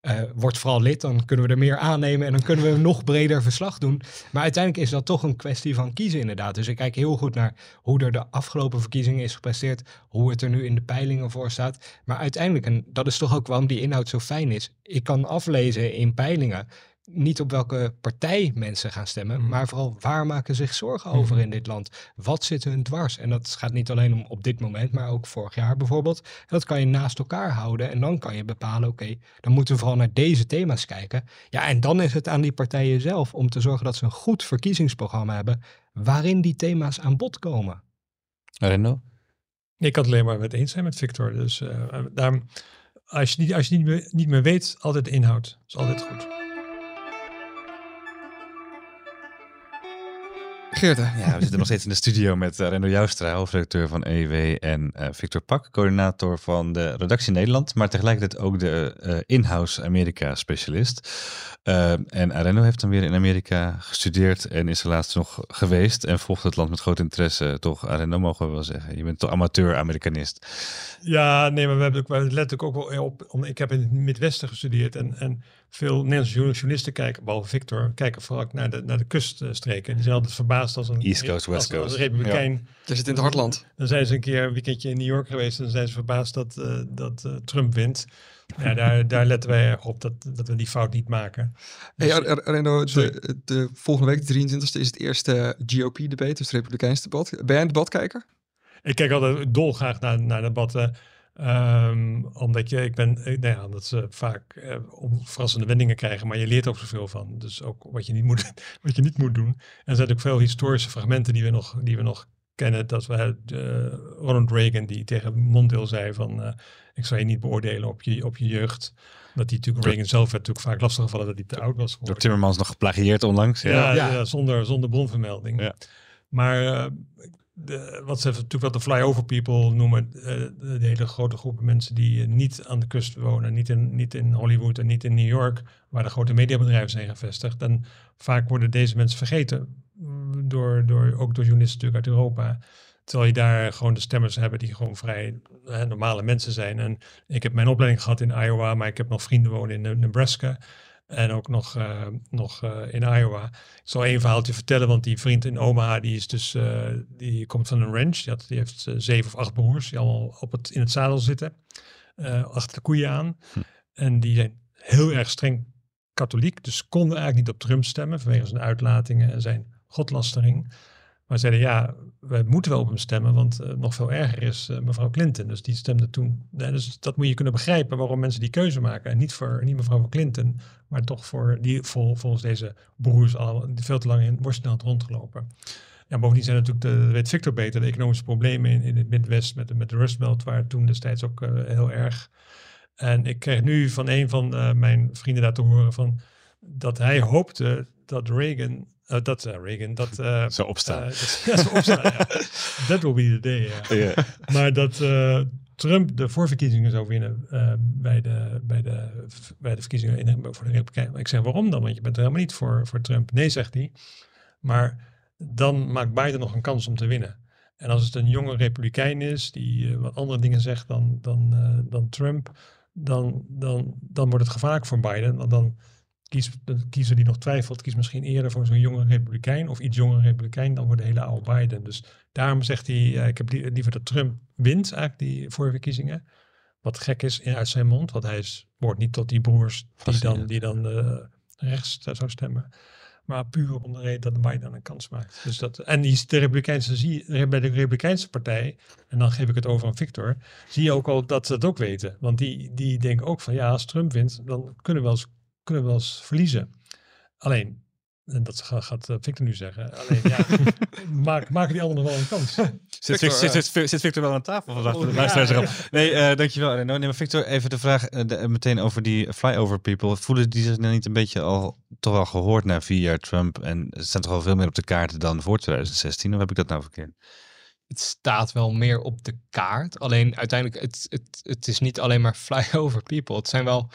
Uh, word vooral lid, dan kunnen we er meer aannemen en dan kunnen we een nog breder verslag doen. Maar uiteindelijk is dat toch een kwestie van kiezen inderdaad. Dus ik kijk heel goed naar hoe er de afgelopen verkiezingen is gepresteerd, hoe het er nu in de peilingen voor staat. Maar uiteindelijk, en dat is toch ook waarom die inhoud zo fijn is, ik kan aflezen in peilingen niet op welke partij mensen gaan stemmen, mm. maar vooral waar maken zich zorgen Mhm. over in dit land? Wat zit hun dwars? En dat gaat niet alleen om op dit moment, maar ook vorig jaar bijvoorbeeld. En dat kan je naast elkaar houden en dan kan je bepalen, oké, okay, dan moeten we vooral naar deze thema's kijken. Ja, en dan is het aan die partijen zelf om te zorgen dat ze een goed verkiezingsprogramma hebben waarin die thema's aan bod komen. Rendo? Ik kan het alleen maar met eens zijn met Victor. Dus uh, daarom, als je, niet, als je niet, meer, niet meer weet, altijd de inhoud. is altijd goed. Geerte. Ja, we zitten nog steeds in de studio met uh, Rendo Joustra, hoofdredacteur van EW en uh, Victor Pak, coördinator van de redactie Nederland, maar tegelijkertijd ook de uh, in-house Amerika specialist. en Rendo heeft dan weer in Amerika gestudeerd en is er laatst nog geweest en volgt het land met groot interesse. Toch, Rendo mogen we wel zeggen. Je bent toch amateur-Amerikanist. Ja, nee, maar we hebben ook, we letten ook wel op. Om, ik heb in het Midwesten gestudeerd en, en veel Nederlandse journalisten kijken, behalve Victor, kijken vooral naar de, naar de kuststreken. Die zijn altijd verbaasd als een, East Coast, West als, Coast. als republikein. Ja. Je zit in het hartland. Dan zijn ze een keer een weekendje in New York geweest en dan zijn ze verbaasd dat, uh, dat uh, Trump wint. Ja, daar, daar letten wij erg op dat, dat we die fout niet maken. Dus, hey, Reno, de, de volgende week, de 23e, is het eerste GOP-debat, dus het Republikeins debat. Ben jij een debatkijker? Ik kijk altijd dolgraag naar, naar debatten. Um, omdat je, ik ben, nou ja, dat ze vaak uh, verrassende wendingen krijgen, maar je leert ook zoveel van. Dus ook wat je niet moet, wat je niet moet doen. En er zijn ook veel historische fragmenten die we nog, die we nog kennen. Dat we uh, Ronald Reagan die tegen Mondale zei van, uh, ik zal je niet beoordelen op je, op je jeugd. Dat hij natuurlijk, Reagan zelf werd natuurlijk vaak lastiggevallen dat hij te oud was geworden. Door Timmermans nog geplagieerd onlangs. Ja, ja, ja. ja zonder, zonder bronvermelding. Ja. Maar uh, wat ze natuurlijk wat de flyover people noemen, uh, de hele grote groepen mensen die uh, niet aan de kust wonen, niet in, niet in Hollywood en niet in New York, waar de grote mediabedrijven zijn gevestigd. En vaak worden deze mensen vergeten, door, door, ook door journalisten natuurlijk uit Europa. Terwijl je daar gewoon de stemmers hebben die gewoon vrij normale mensen zijn. En ik heb mijn opleiding gehad in Iowa, maar ik heb nog vrienden wonen in Nebraska. En ook nog, uh, nog uh, in Iowa. Ik zal één verhaaltje vertellen, want die vriend in Omaha, die is dus, uh, die komt van een ranch. Die, had, die heeft zeven of acht broers, die allemaal op het, in het zadel zitten. achter de koeien aan. Hm. En die zijn heel erg streng katholiek. Dus konden eigenlijk niet op Trump stemmen vanwege zijn uitlatingen en zijn godlastering. Maar zeiden ja, wij moeten wel op hem stemmen, want uh, nog veel erger is uh, mevrouw Clinton. Dus die stemde toen. Nee, dus dat moet je kunnen begrijpen waarom mensen die keuze maken. En niet voor niet mevrouw Clinton, maar toch voor die vol, volgens deze broers al veel te lang in had rondgelopen. Ja, bovendien zijn natuurlijk, de, weet Victor beter, de economische problemen in, in het Midwest met, met de Rust Belt, waar toen destijds ook uh, heel erg. En ik kreeg nu van een van mijn vrienden daar te horen van dat hij hoopte dat Reagan uh, dat uh, Reagan, dat... Uh, zo opstaan. ja, zo opstaan, ja. That will be the day, ja. Yeah. Maar dat Trump de voorverkiezingen zou winnen bij, de, bij, de, bij de verkiezingen in, voor de Republikeinen. Ik zeg, waarom dan? Want je bent er helemaal niet voor, voor Trump. Nee, zegt hij. Maar dan maakt Biden nog een kans om te winnen. En als het een jonge republikein is, die wat andere dingen zegt dan, dan, dan Trump, dan, dan, dan wordt het gevaarlijk voor Biden. Want dan kies, de kiezer die nog twijfelt, kiest misschien eerder voor zo'n jonge republikein of iets jongere republikein dan voor de hele oude Biden. Dus daarom zegt hij, uh, ik heb liever dat Trump wint eigenlijk die voorverkiezingen. Wat gek is in, uit zijn mond, want hij is, hoort niet tot die broers die dan, die dan uh, rechts zou stemmen. Maar puur om de reden dat Biden een kans maakt. Dus dat, en die, de Republikeinse, zie, bij de Republikeinse partij, en dan geef ik het over aan Victor, zie je ook al dat ze het ook weten. Want die, die denken ook van ja, als Trump wint, dan kunnen we wel eens kunnen we wel eens verliezen. Alleen, en dat gaat Victor nu zeggen, alleen ja, maak, maken die anderen wel een kans. Zit, Victor, zit, zit, zit, Victor wel aan tafel vandaag? Oh, ja. Nee, uh, dankjewel. Nee, maar Victor, even de vraag uh, de, meteen over die flyover people. Voelen die zich nou niet een beetje al toch wel gehoord na vier jaar Trump? En ze staan toch wel veel meer op de kaarten dan voor 2016? Of heb ik dat nou verkeerd? het staat wel meer op de kaart. Alleen uiteindelijk, het, het, het is niet alleen maar flyover people. Het zijn wel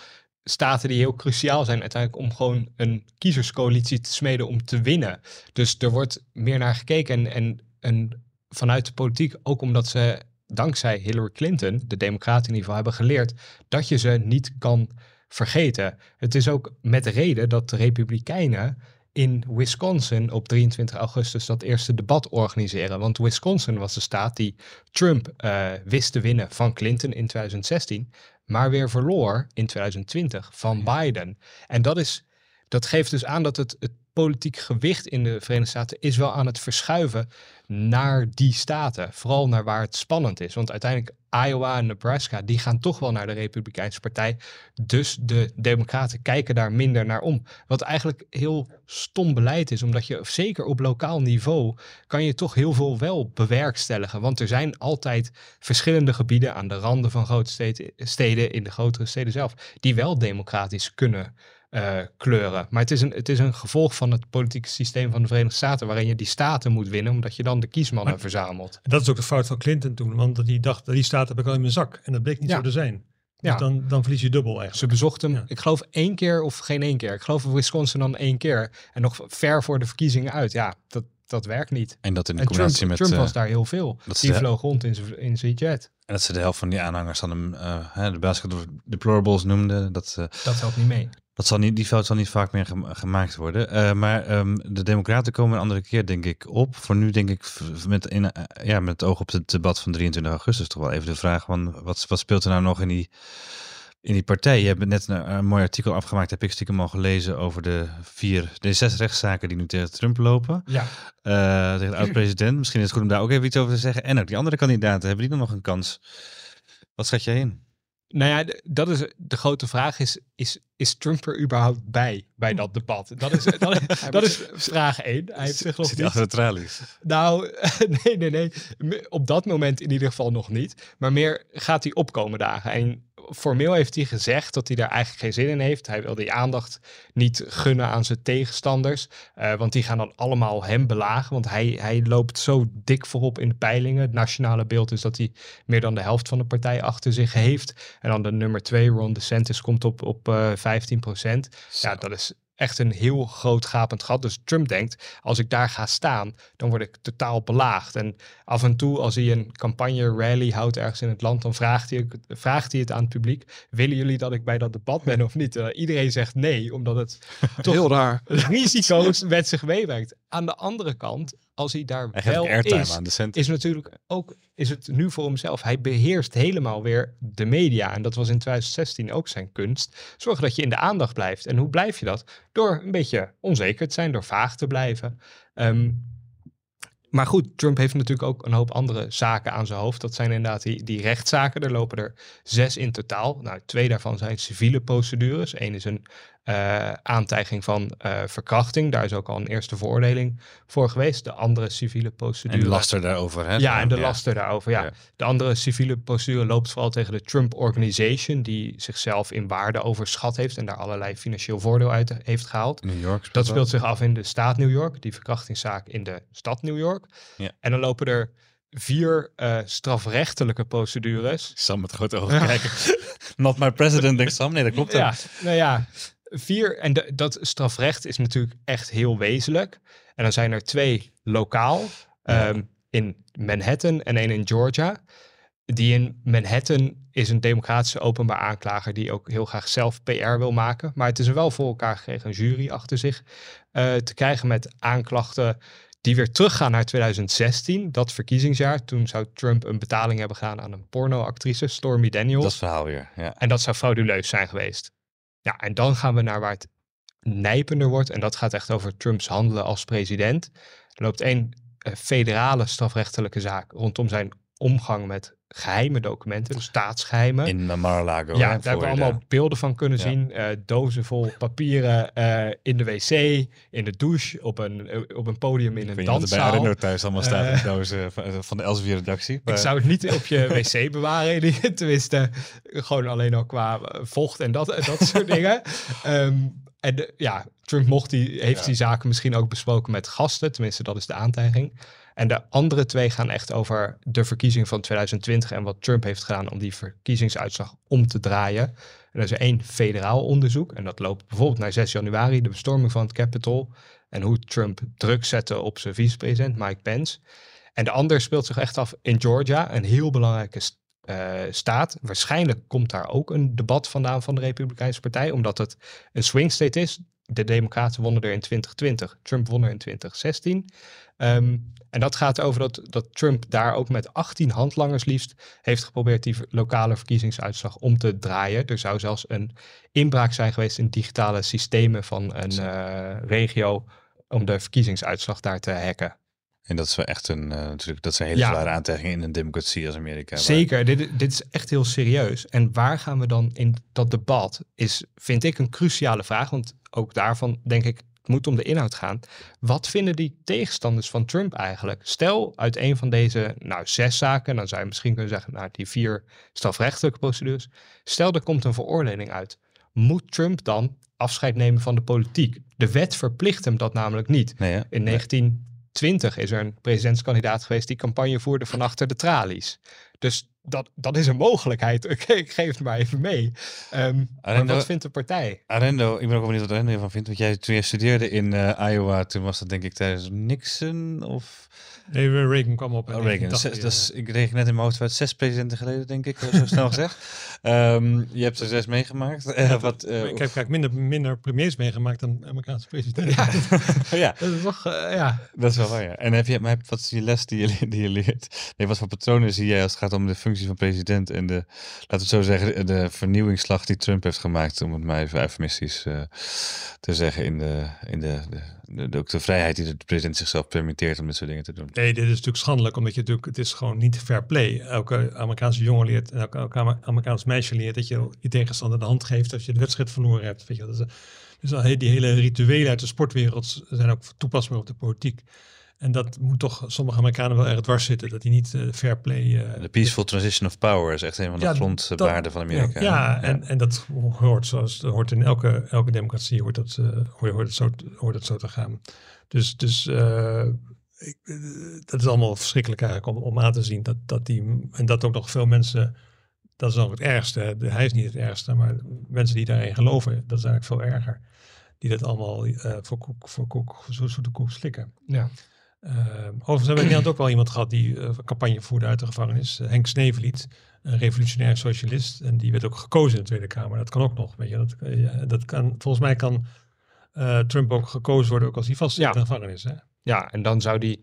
staten die heel cruciaal zijn uiteindelijk om gewoon een kiezerscoalitie te smeden om te winnen. Dus er wordt meer naar gekeken en, en, vanuit de politiek, ook omdat ze dankzij Hillary Clinton, de democraten in ieder geval, hebben geleerd dat je ze niet kan vergeten. Het is ook met reden dat de Republikeinen in Wisconsin op 23 augustus dat eerste debat organiseren. Want Wisconsin was de staat die Trump uh, wist te winnen van Clinton in 2016 maar weer verloor in 2020 van Biden. En dat, is, dat geeft dus aan dat het, het politiek gewicht in de Verenigde Staten is wel aan het verschuiven naar die staten. Vooral naar waar het spannend is. Want uiteindelijk Iowa en Nebraska, die gaan toch wel naar de Republikeinse Partij. Dus de Democraten kijken daar minder naar om. Wat eigenlijk heel stom beleid is, omdat je zeker op lokaal niveau kan je toch heel veel wel bewerkstelligen. Want er zijn altijd verschillende gebieden aan de randen van grote steden, in de grotere steden zelf, die wel democratisch kunnen uh, kleuren. Maar het is, een, het is een gevolg van het politieke systeem van de Verenigde Staten, waarin je die staten moet winnen, omdat je dan de kiesmannen verzamelt. Dat is ook de fout van Clinton toen, want die dacht, die staten heb ik al in mijn zak. En dat bleek niet zo te zijn. Dus ja. dan, dan verlies je dubbel eigenlijk. Ze bezocht hem, ik geloof één keer of geen één keer. Ik geloof in Wisconsin dan één keer. En nog ver voor de verkiezingen uit. Ja, dat, dat werkt niet. En dat in de combinatie Trump, met... Trump was daar heel veel. Die vloog rond in zijn in zijn jet. En dat ze de helft van die aanhangers dan hem, uh, de basketball deplorables noemden. Dat, uh, dat helpt niet mee. Dat zal niet, die fout zal niet vaak meer gemaakt worden. Uh, maar um, de Democraten komen een andere keer, denk ik, op. Voor nu, denk ik, met, in, uh, ja, met het oog op het debat van 23 augustus, toch wel even de vraag: van, wat, wat speelt er nou nog in die, in die partij? Je hebt net een, een, mooi artikel afgemaakt, heb ik stiekem al gelezen, over de vier, de zes rechtszaken die nu tegen Trump lopen. Ja. Uh, tegen de oud-president. Misschien is het goed om daar ook even iets over te zeggen. En ook die andere kandidaten, hebben die dan nog een kans? Wat schat jij in? Nou ja, dat is de grote vraag is, is, is Trump er überhaupt bij, bij dat debat? Dat is, dat is, dat is vraag één. Hij heeft zich nog Zit niet... achter de tralies? Nou, nee, nee, nee. Op dat moment in ieder geval nog niet. Maar meer gaat hij opkomen dagen. En formeel heeft hij gezegd dat hij daar eigenlijk geen zin in heeft. Hij wil die aandacht niet gunnen aan zijn tegenstanders. Uh, want die gaan dan allemaal hem belagen. Want hij, hij loopt zo dik voorop in de peilingen. Het nationale beeld is dat hij meer dan de helft van de partij achter zich heeft. En dan de nummer twee, Ron DeSantis, komt op, op uh, eh, 15 procent. Ja, dat is echt een heel groot gapend gat. Dus Trump denkt, als ik daar ga staan, dan word ik totaal belaagd. En af en toe, als hij een campagne rally houdt ergens in het land, dan vraagt hij, vraagt hij het aan het publiek, willen jullie dat ik bij dat debat ben of niet? Uh, iedereen zegt nee, omdat het toch heel raar risico's met zich meewerkt. Aan de andere kant, als hij daar hij wel is, aan de is natuurlijk ook is het nu voor hemzelf. Hij beheerst helemaal weer de media. En dat was in 2016 ook zijn kunst. Zorg dat je in de aandacht blijft. En hoe blijf je dat? Door een beetje onzeker te zijn, door vaag te blijven. Um, maar goed, Trump heeft natuurlijk ook een hoop andere zaken aan zijn hoofd. Dat zijn inderdaad die, die rechtszaken. Er lopen er zes in totaal. Nou, twee daarvan zijn civiele procedures. Eén is een uh, aantijging van uh, verkrachting. Daar is ook al een eerste veroordeling voor geweest. De andere civiele procedure. En de laster daarover, hè? Ja, en de laster daarover, ja. ja. De andere civiele procedure loopt vooral tegen de Trump Organization, die zichzelf in waarde overschat heeft en daar allerlei financieel voordeel uit heeft gehaald. New York. Dat speelt zich af in de staat New York, die verkrachtingszaak in de stad New York. Ja. En dan lopen er vier uh, strafrechtelijke procedures. Sam met grote ogen kijken. Not my president, denkt Sam. Nee, dat klopt. Ja, nou ja, vier. En de, dat strafrecht is natuurlijk echt heel wezenlijk. En dan zijn er twee lokaal Ja. ehm, in Manhattan en één in Georgia. Die in Manhattan is een democratische openbaar aanklager die ook heel graag zelf PR wil maken. Maar het is er wel voor elkaar gekregen een jury achter zich eh, te krijgen met aanklachten die weer teruggaan naar 2016, dat verkiezingsjaar. Toen zou Trump een betaling hebben gedaan aan een pornoactrice, Stormy Daniels. Dat verhaal weer, ja. En dat zou frauduleus zijn geweest. Ja, en dan gaan we naar waar het nijpender wordt. En dat gaat echt over Trumps handelen als president. Er loopt één eh, federale strafrechtelijke zaak rondom zijn omgang met geheime documenten, dus staatsgeheimen. In Mar-a-Lago. ja, daar hebben we allemaal de- beelden van kunnen Ja. zien. Eh, dozen vol papieren eh, in de wc, in de douche, op een, eh, op een podium in Ik een er bij danszaal. Arendo thuis allemaal staat dozen van- van de Elsevier-redactie. Ik zou het niet op je wc bewaren. Tenminste, gewoon alleen al qua vocht en dat, dat soort dingen. Ehm, en de- ja, Trump mocht die, heeft Ja. die zaken misschien ook besproken met gasten. Tenminste, dat is de aantijging. En de andere twee gaan echt over de verkiezing van 2020 en wat Trump heeft gedaan om die verkiezingsuitslag om te draaien. En er is één federaal onderzoek en dat loopt bijvoorbeeld naar 6 januari, de bestorming van het Capitol. En hoe Trump druk zette op zijn vicepresident Mike Pence. En de ander speelt zich echt af in Georgia, een heel belangrijke eh, staat. Waarschijnlijk komt daar ook een debat vandaan van de Republikeinse Partij, omdat het een swing state is. De Democraten wonnen er in 2020, Trump won er in 2016. Ehm, en dat gaat over dat, dat Trump daar ook met 18 handlangers liefst heeft geprobeerd die lokale verkiezingsuitslag om te draaien. Er zou zelfs een inbraak zijn geweest in digitale systemen van een eh, regio om de verkiezingsuitslag daar te hacken. En dat is wel echt een, eh, natuurlijk, dat zijn hele Ja. zware aantijgingen in een democratie als Amerika. waar- Zeker, dit, dit is echt heel serieus. En waar gaan we dan in dat debat, is, vind ik, een cruciale vraag. Want ook daarvan denk ik, moet om de inhoud gaan. Wat vinden die tegenstanders van Trump eigenlijk? Stel, uit een van deze, nou, zes zaken, dan zou je misschien kunnen zeggen, nou, die vier strafrechtelijke procedures. Stel, er komt een veroordeling uit. Moet Trump dan afscheid nemen van de politiek? De wet verplicht hem dat namelijk niet. Nee? In 1920 is er een presidentskandidaat geweest die campagne voerde van achter de tralies. Dus dat, dat is een mogelijkheid. Oké, ik geef het maar even mee. Ehm, maar Arendo- wat vindt de partij? Arendo, ik ben ook wel benieuwd wat Arendo ervan vindt. Want jij, toen jij studeerde in eh, Iowa, toen was dat denk ik tijdens Nixon of Nee, Reagan kwam op. oh, Reagan. 1980, Zes, dat is, ik kreeg net in mijn hoofd uit zes presidenten geleden, denk ik, zo snel gezegd. Ehm, je hebt er zes meegemaakt. Eh, wat, eh, Ik heb kijk, minder, minder premiers meegemaakt dan Amerikaanse president. ja, Dat is toch, eh, ja. dat is wel waar. Ja. En heb je, maar heb- wat is die les die je, die je leert? Nee, wat voor patronen zie jij als het gaat om de functie van president en de, laten we het zo zeggen, de vernieuwingsslag die Trump heeft gemaakt, om het maar even eufemistisch eh, te zeggen, in de, in de, de, ook de vrijheid die de president zichzelf permitteert om dit soort dingen te doen. Nee, dit is natuurlijk schandelijk, omdat je natuurlijk, het is gewoon niet fair play. Elke Amerikaanse jongen leert, en elke, elke Amer- Amerikaans meisje leert dat je je tegenstander de hand geeft als je de wedstrijd verloren hebt. Weet je, dat is, dus al die hele rituelen uit de sportwereld zijn ook toepasbaar op de politiek. En dat moet toch sommige Amerikanen wel erg dwars zitten, dat die niet eh, fair play... eh, De peaceful transition of power is echt een van de Ja, grondwaarden van Amerika. Ja, En, en dat hoort zoals dat hoort in elke, elke democratie hoort dat, eh, hoort, hoort, het zo, hoort het zo te gaan. Dus, dus ik, dat is allemaal verschrikkelijk eigenlijk om, om aan te zien dat, dat die en dat ook nog veel mensen. Dat is nog het ergste. Hij is niet het ergste, maar mensen die daarin geloven, dat is eigenlijk veel erger. Die dat allemaal eh, voor koek, voor koek, zo zoete koek slikken. ja. Uh, overigens hebben we in Nederland ook wel iemand gehad die eh, campagne voerde uit de gevangenis. Eh, Henk Sneveliet, een revolutionair socialist. En die werd ook gekozen in de Tweede Kamer. Dat kan ook nog. Weet je. Dat, dat kan, volgens mij kan Trump ook gekozen worden, ook als hij vast zit Ja. in de gevangenis. Hè? ja, en dan zou die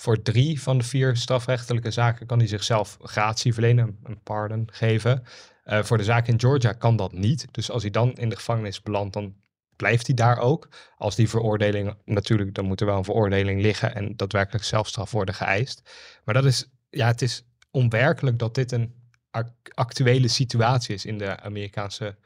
voor drie van de vier strafrechtelijke zaken kan hij zichzelf gratie verlenen, een pardon geven. Eh, voor de zaak in Georgia kan dat niet. Dus als hij dan in de gevangenis belandt, dan blijft hij daar ook. Als die veroordeling, natuurlijk, dan moet er wel een veroordeling liggen en daadwerkelijk zelfstraf worden geëist. Maar dat is, ja, het is onwerkelijk dat dit een ac- actuele situatie is in de Amerikaanse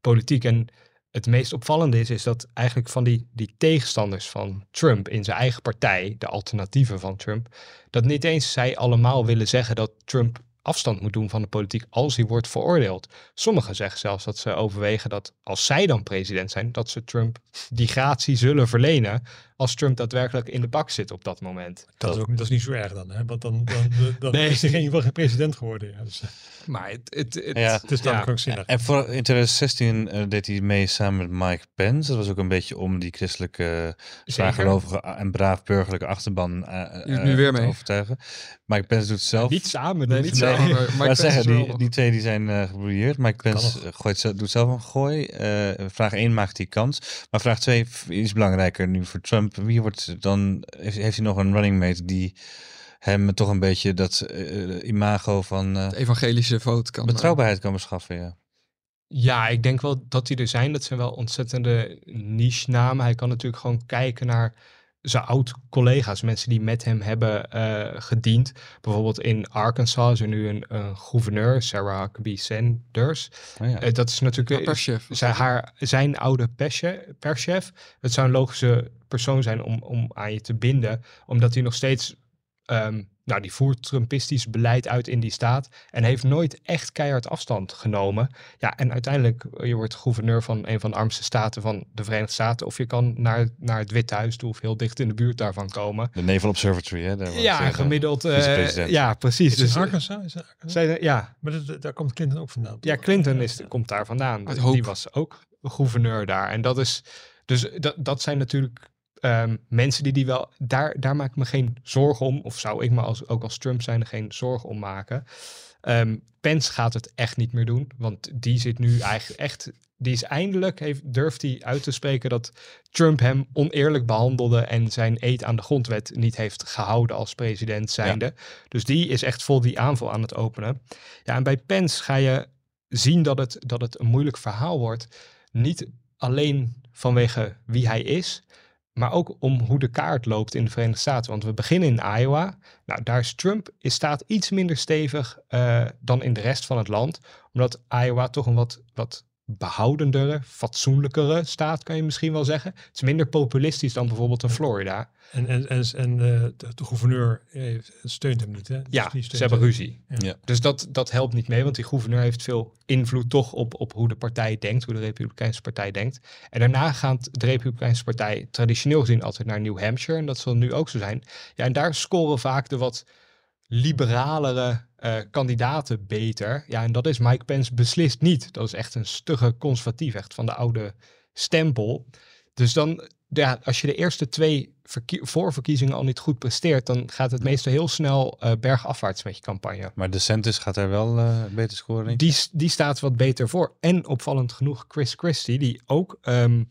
politiek. En het meest opvallende is, is dat eigenlijk van die, die tegenstanders van Trump in zijn eigen partij, de alternatieven van Trump, dat niet eens zij allemaal willen zeggen dat Trump afstand moet doen van de politiek als hij wordt veroordeeld. Sommigen zeggen zelfs dat ze overwegen dat als zij dan president zijn, dat ze Trump die gratie zullen verlenen als Trump daadwerkelijk in de bak zit op dat moment. Dat is, ook, dat is niet zo erg dan, hè? want dan, dan, dan, dan Nee. is hij in ieder geval geen president geworden. Ja, dus, eh, Maar het, het, het, Ja. het is dan Ja. krankzinnig. En voor, in 2016 eh, deed hij mee samen met Mike Pence. Dat was ook een beetje om die christelijke, zwaargelovige en braaf burgerlijke achterban eh, Die eh, nu weer te mee. overtuigen. Mike Pence doet het zelf. niet samen. Nee, niet Nee. zo. Maar zeggen, die, die twee die zijn eh gebrouilleerd. Mike Pence eh, gooit, doet zelf een gooi. Eh, vraag 1 maakt hij kans. Maar vraag 2 is belangrijker nu voor Trump. Wie wordt dan, heeft, heeft hij nog een running mate die hem toch een beetje dat eh, imago van eh, de evangelische vote kan. eh, betrouwbaarheid kan beschaffen? Ja. Ja, ik denk wel dat die er zijn. Dat zijn wel ontzettende niche-namen. Hij kan natuurlijk gewoon kijken naar zijn oud-collega's, mensen die met hem hebben eh, gediend. Bijvoorbeeld in Arkansas is er nu een, een gouverneur, Sarah Huckabee Sanders. Oh, ja. Eh, dat is natuurlijk Ja, perschef. zijn, haar, zijn oude persje- perschef. Het zou een logische persoon zijn om, om aan je te binden, omdat hij nog steeds, ehm, nou, die voert Trumpistisch beleid uit in die staat en heeft nooit echt keihard afstand genomen. Ja, en uiteindelijk, eh, je wordt gouverneur van een van de armste staten van de Verenigde Staten, of je kan naar, naar het Witte Huis toe of heel dicht in de buurt daarvan komen. De Naval Observatory, hè? Daar Ja, eh, gemiddeld. eh, ja, precies. Is het Dus, Arkansas? Is het Arkansas? zij, ja, Maar dat- daar komt Clinton ook vandaan. Ja? Clinton is, komt daar vandaan. Die was ook gouverneur daar. En dat is, dus dat, dat zijn natuurlijk ehm, mensen die die wel, daar, daar maak ik me geen zorgen om. Of zou ik me als, ook als Trump zijn er geen zorgen om maken. Ehm, Pence gaat het echt niet meer doen. Want die zit nu eigenlijk echt, die is eindelijk, heeft, durft hij uit te spreken dat Trump hem oneerlijk behandelde en zijn eed aan de grondwet niet heeft gehouden als president zijnde. Dus die is echt vol die aanval aan het openen. Ja, en bij Pence ga je zien dat het, dat het een moeilijk verhaal wordt. Niet alleen vanwege wie hij is, maar ook om hoe de kaart loopt in de Verenigde Staten. Want we beginnen in Iowa. Nou, daar is Trump is staat iets minder stevig eh, dan in de rest van het land. Omdat Iowa toch een wat, wat behoudendere, fatsoenlijkere staat, kan je misschien wel zeggen. Het is minder populistisch dan bijvoorbeeld in Florida. En, en, en, en eh, de, de gouverneur eh, steunt hem niet, hè? Dus Ja, die ze steunt hebben hem. ruzie. Ja. Ja. Dus dat, dat helpt niet mee, want die gouverneur heeft veel invloed toch op, op hoe de partij denkt, hoe de Republikeinse Partij denkt. En daarna gaat de Republikeinse Partij traditioneel gezien altijd naar New Hampshire, en dat zal nu ook zo zijn. Ja, en daar scoren vaak de wat liberalere eh, kandidaten beter. Ja, en dat is Mike Pence beslist niet. Dat is echt een stugge conservatief, echt van de oude stempel. Dus dan, ja, als je de eerste twee verkie- voorverkiezingen al niet goed presteert, dan gaat het meestal heel snel eh, bergafwaarts met je campagne. Maar DeSantis gaat daar wel eh, beter scoren, ik. Die, die staat wat beter voor. En opvallend genoeg Chris Christie, die ook ehm,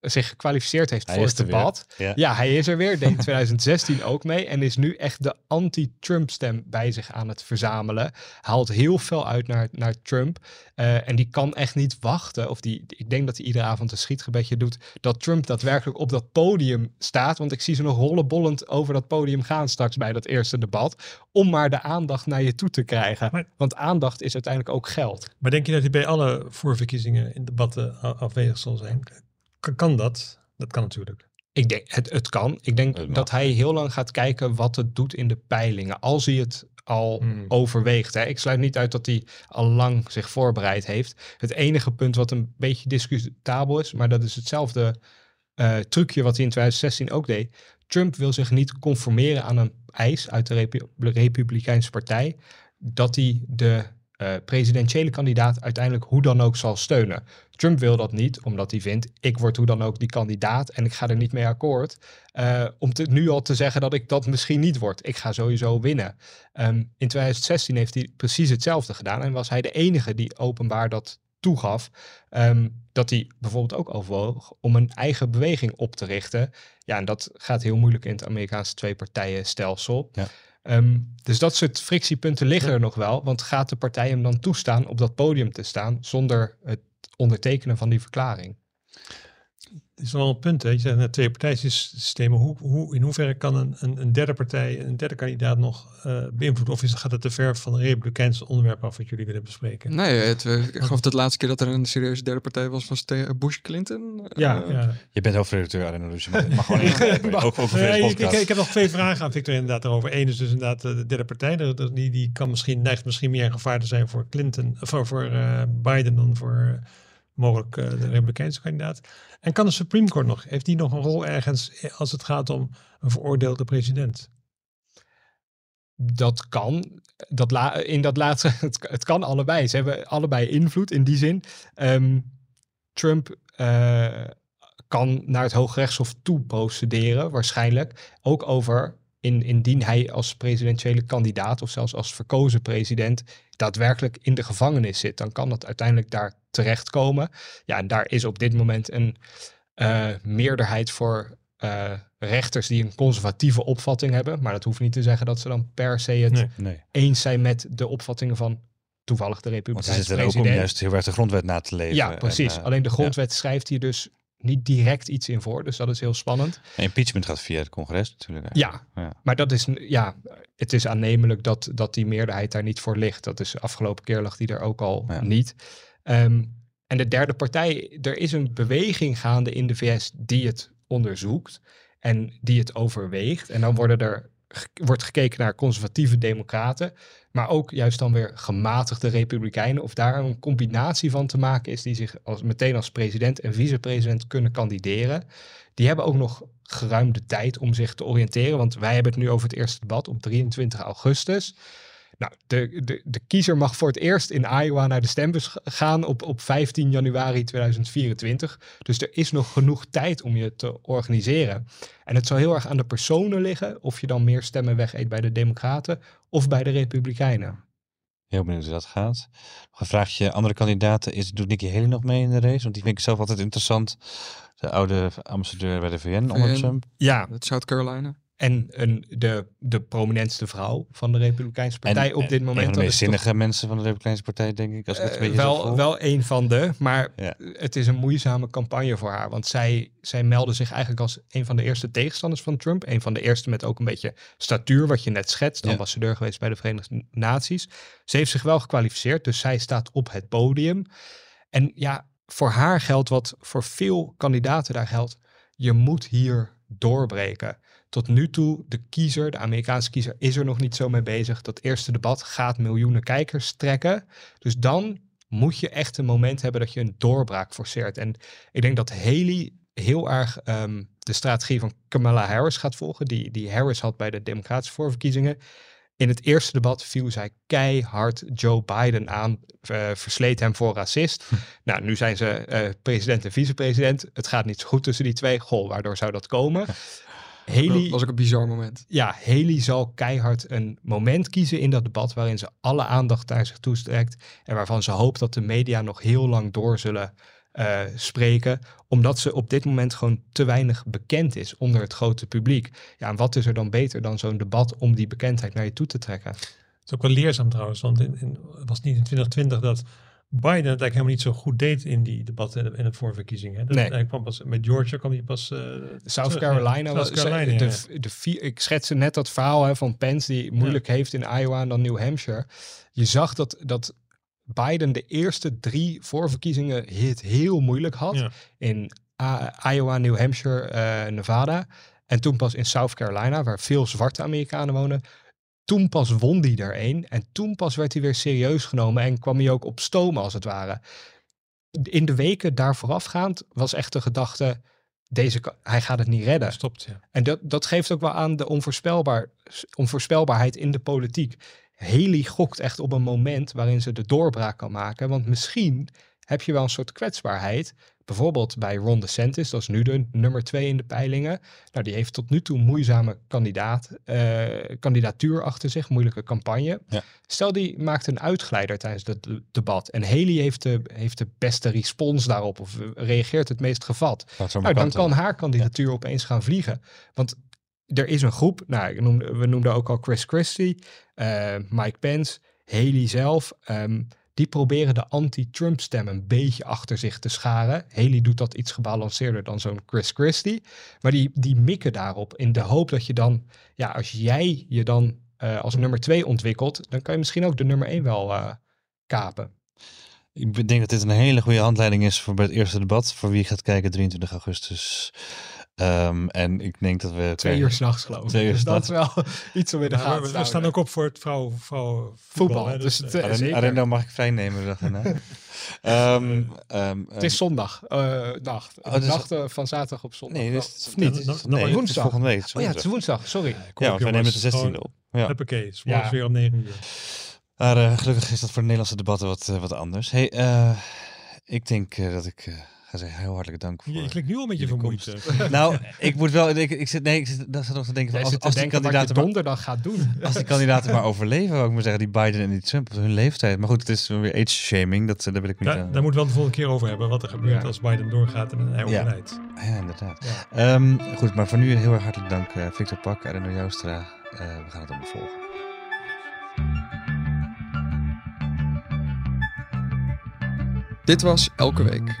zich gekwalificeerd heeft Hij voor het debat. Ja. Ja, hij is er weer. Deed in 2016 ook mee. En is nu echt de anti-Trump stem bij zich aan het verzamelen. Haalt heel veel uit naar, naar Trump. Eh, en die kan echt niet wachten. Of die, ik denk dat hij iedere avond een schietgebedje doet. Dat Trump daadwerkelijk op dat podium staat. Want ik zie ze nog rollenbollend over dat podium gaan straks bij dat eerste debat. Om maar de aandacht naar je toe te krijgen. Maar- Want aandacht is uiteindelijk ook geld. Maar denk je dat hij bij alle voorverkiezingen in debatten afwezig zal zijn? Kan, kan dat? Dat kan natuurlijk. Ik denk, het, het kan. Ik denk dat hij heel lang gaat kijken wat het doet in de peilingen. Als hij het al Hmm. overweegt. Hè. Ik sluit niet uit dat hij al lang zich voorbereid heeft. Het enige punt wat een beetje discutabel is, maar dat is hetzelfde eh, trucje wat hij in 2016 ook deed. Trump wil zich niet conformeren aan een eis uit de Repu- Republikeinse Partij dat hij de eh, presidentiële kandidaat uiteindelijk hoe dan ook zal steunen. Trump wil dat niet, omdat hij vindt, ik word hoe dan ook die kandidaat en ik ga er niet mee akkoord. eh, om te, nu al te zeggen dat ik dat misschien niet word. Ik ga sowieso winnen. Ehm, in 2016 heeft hij precies hetzelfde gedaan en was hij de enige die openbaar dat toegaf. ehm, dat hij bijvoorbeeld ook overwoog om een eigen beweging op te richten. Ja, en dat gaat heel moeilijk in het Amerikaanse twee-partijen-stelsel. Ja. Ehm, dus dat soort frictiepunten liggen er nog wel. Want gaat de partij hem dan toestaan op dat podium te staan zonder het ondertekenen van die verklaring? Het is wel een punt. Hè? Je zegt net twee partijsystemen. Hoe, hoe, in hoeverre kan een, een, een derde partij, een derde kandidaat nog uh, beïnvloeden? Of is, gaat het te ver van een republikeinse onderwerp af wat jullie willen bespreken? Nee, het, ik geloof dat de laatste keer dat er een serieuze derde partij was, was Bush Clinton. Ja, uh, ja. Je bent hoofdredacteur, Arno, dus je mag, mag gewoon ingrijpen. ook, ook nee, ik, ik, ik, heb nog twee vragen aan Victor inderdaad erover. Eén is dus inderdaad de derde partij. Die, die kan misschien, neigt misschien meer een gevaar te zijn voor Clinton, voor, voor uh, Biden dan voor mogelijk uh, de republikeinse kandidaat. En kan de Supreme Court nog, heeft die nog een rol ergens als het gaat om een veroordeelde president? Dat kan. Dat la in dat laatste, het, kan allebei. Ze hebben allebei invloed in die zin. Um, Trump uh, kan naar het Hooggerechtshof toe procederen, waarschijnlijk. Ook over in, indien hij als presidentiële kandidaat of zelfs als verkozen president daadwerkelijk in de gevangenis zit, dan kan dat uiteindelijk daar terechtkomen. Ja, en daar is op dit moment een uh, meerderheid voor uh, rechters die een conservatieve opvatting hebben. Maar dat hoeft niet te zeggen dat ze dan per se het nee, nee. eens zijn met de opvattingen van toevallig de Republikeinse president. Want ze zitten er ook om juist heel erg de grondwet na te leven. Ja, precies. En, uh, Alleen de grondwet ja. schrijft hier dus niet direct iets in voor. Dus dat is heel spannend. En impeachment gaat via het congres natuurlijk. Ja, ja, maar dat is, ja, het is aannemelijk dat, dat die meerderheid daar niet voor ligt. Dat is afgelopen keer lag die er ook al ja. niet. Um, en de derde partij, er is een beweging gaande in de VS die het onderzoekt en die het overweegt. En dan worden er, wordt gekeken naar conservatieve democraten, maar ook juist dan weer gematigde republikeinen. Of daar een combinatie van te maken is die zich als, meteen als president en vicepresident kunnen kandideren. Die hebben ook nog geruim de tijd om zich te oriënteren, want wij hebben het nu over het eerste debat op 23 augustus. Nou, de, de, de kiezer mag voor het eerst in Iowa naar de stembus gaan op, op 15 januari 2024. Dus er is nog genoeg tijd om je te organiseren. En het zal heel erg aan de personen liggen of je dan meer stemmen wegeet bij de Democraten of bij de Republikeinen. Heel benieuwd hoe dat gaat. Nog een vraagje. Andere kandidaten. Is, doet Nikki Haley nog mee in de race? Want die vind ik zelf altijd interessant. De oude ambassadeur bij de VN, VN onder Trump. Ja. South Carolina. En een, de, de prominentste vrouw van de Republikeinse Partij en, op dit moment. Een van de meest zinnige toch, mensen van de Republikeinse Partij, denk ik. Als ik het uh, een beetje wel, wel een van de, maar ja. het is een moeizame campagne voor haar. Want zij, zij meldde zich eigenlijk als een van de eerste tegenstanders van Trump. Een van de eerste met ook een beetje statuur, wat je net schetst. Ja. Ambassadeur geweest bij de Verenigde Naties. Ze heeft zich wel gekwalificeerd, dus zij staat op het podium. En ja, voor haar geldt wat voor veel kandidaten daar geldt. Je moet hier doorbreken tot nu toe, de kiezer, de Amerikaanse kiezer, is er nog niet zo mee bezig. Dat eerste debat gaat miljoenen kijkers trekken. Dus dan moet je echt een moment hebben dat je een doorbraak forceert. En ik denk dat Haley heel erg um, de strategie van Kamala Harris gaat volgen, die, die Harris had bij de Democratische voorverkiezingen. In het eerste debat viel zij keihard Joe Biden aan, uh, versleet hem voor racist. Hm. Nou, nu zijn ze uh, president en vicepresident. Het gaat niet zo goed tussen die twee. Goh, waardoor zou dat komen? Haley, dat was ook een bizar moment. Ja, Haley zal keihard een moment kiezen in dat debat waarin ze alle aandacht naar zich toestrekt en waarvan ze hoopt dat de media nog heel lang door zullen uh, spreken, omdat ze op dit moment gewoon te weinig bekend is onder het grote publiek. Ja, en wat is er dan beter dan zo'n debat om die bekendheid naar je toe te trekken? Het is ook wel leerzaam trouwens, want in, in, het was niet in 2020 dat Biden het eigenlijk helemaal niet zo goed deed in die debatten en het voorverkiezingen. Nee. Hij kwam pas met Georgia kwam hij pas. Uh, South Carolina was. Carolina, de, de, de vier, ik schetste net dat verhaal hè, van Pence die moeilijk ja. heeft in Iowa en dan New Hampshire. Je zag dat, dat Biden de eerste drie voorverkiezingen het heel moeilijk had. Ja. In Iowa, New Hampshire, uh, Nevada. En toen pas in South Carolina, waar veel zwarte Amerikanen wonen, toen pas won hij er een. En toen pas werd hij weer serieus genomen en kwam hij ook op stomen als het ware. In de weken daar voorafgaand was echt de gedachte, deze, hij gaat het niet redden. Stopt, ja. En dat, dat geeft ook wel aan de onvoorspelbaar, onvoorspelbaarheid in de politiek. Haley gokt echt op een moment waarin ze de doorbraak kan maken. Want misschien heb je wel een soort kwetsbaarheid. Bijvoorbeeld bij Ron DeSantis, dat is nu de nummer twee in de peilingen. Nou, die heeft tot nu toe een moeizame kandidaat, uh, kandidatuur achter zich, moeilijke campagne. Ja. Stel, die maakt een uitglijder tijdens het debat en Haley heeft de, heeft de beste respons daarop of reageert het meest gevat. Nou, dan kan haar kandidatuur ja. opeens gaan vliegen. Want er is een groep, nou, noemde, we noemden ook al Chris Christie, uh, Mike Pence, Haley zelf. Um, die proberen de anti-Trump stem een beetje achter zich te scharen. Haley doet dat iets gebalanceerder dan zo'n Chris Christie. Maar die, die mikken daarop in de hoop dat je dan, ja, als jij je dan uh, als nummer 2 ontwikkelt, dan kan je misschien ook de nummer 1 wel uh, kapen. Ik denk dat dit een hele goede handleiding is voor bij het eerste debat. Voor wie gaat kijken 23 augustus. Um, en ik denk dat we... Twee uur s'nachts geloof ik. Twee uur dus dat is wel iets om in de Ja, gaten we, we staan ook op voor het vrouw, vrouw Voetbal, hè, dus eh. Arendo mag ik vrij nemen. Dag daarna. Ehm, ehm, Het is zondag, eh, nacht. Oh, dus- nacht eh, van zaterdag op zondag. Nee, dus, of niet? dan- nee, het is woensdag. volgende week. het is Oh ja, het is woensdag. sorry. kom Ja, wij nemen het de 16e Gewoon- op. Ja. Huppakee, Ja. weer om 9 uur. Maar eh, gelukkig is dat voor de Nederlandse debatten wat, eh, wat anders. Hey, eh, ik denk eh, dat ik eh, ga zeggen heel hartelijk dank voor... Je, je klinkt nu al een beetje vermoeid. eh. nou, ik moet wel... Ik, ik zit, nee, ik zit, daar zat nog te denken van... Als, als, die kandidaten maar, donderdag gaat doen. als die kandidaten maar overleven, wou ik maar zeggen, die Biden en die Trump op hun leeftijd. Maar goed, het is weer age-shaming, dat, eh, daar wil ik niet Daar, aan. daar moeten we wel de volgende keer over hebben. Wat er gebeurt Ja. als Biden doorgaat en hij overlijdt. Ja, inderdaad. Ja. Ehm, goed, maar voor nu heel erg hartelijk dank eh, Victor Pak en René Joustra. Eh, we gaan het allemaal volgen. Dit was Elke Week,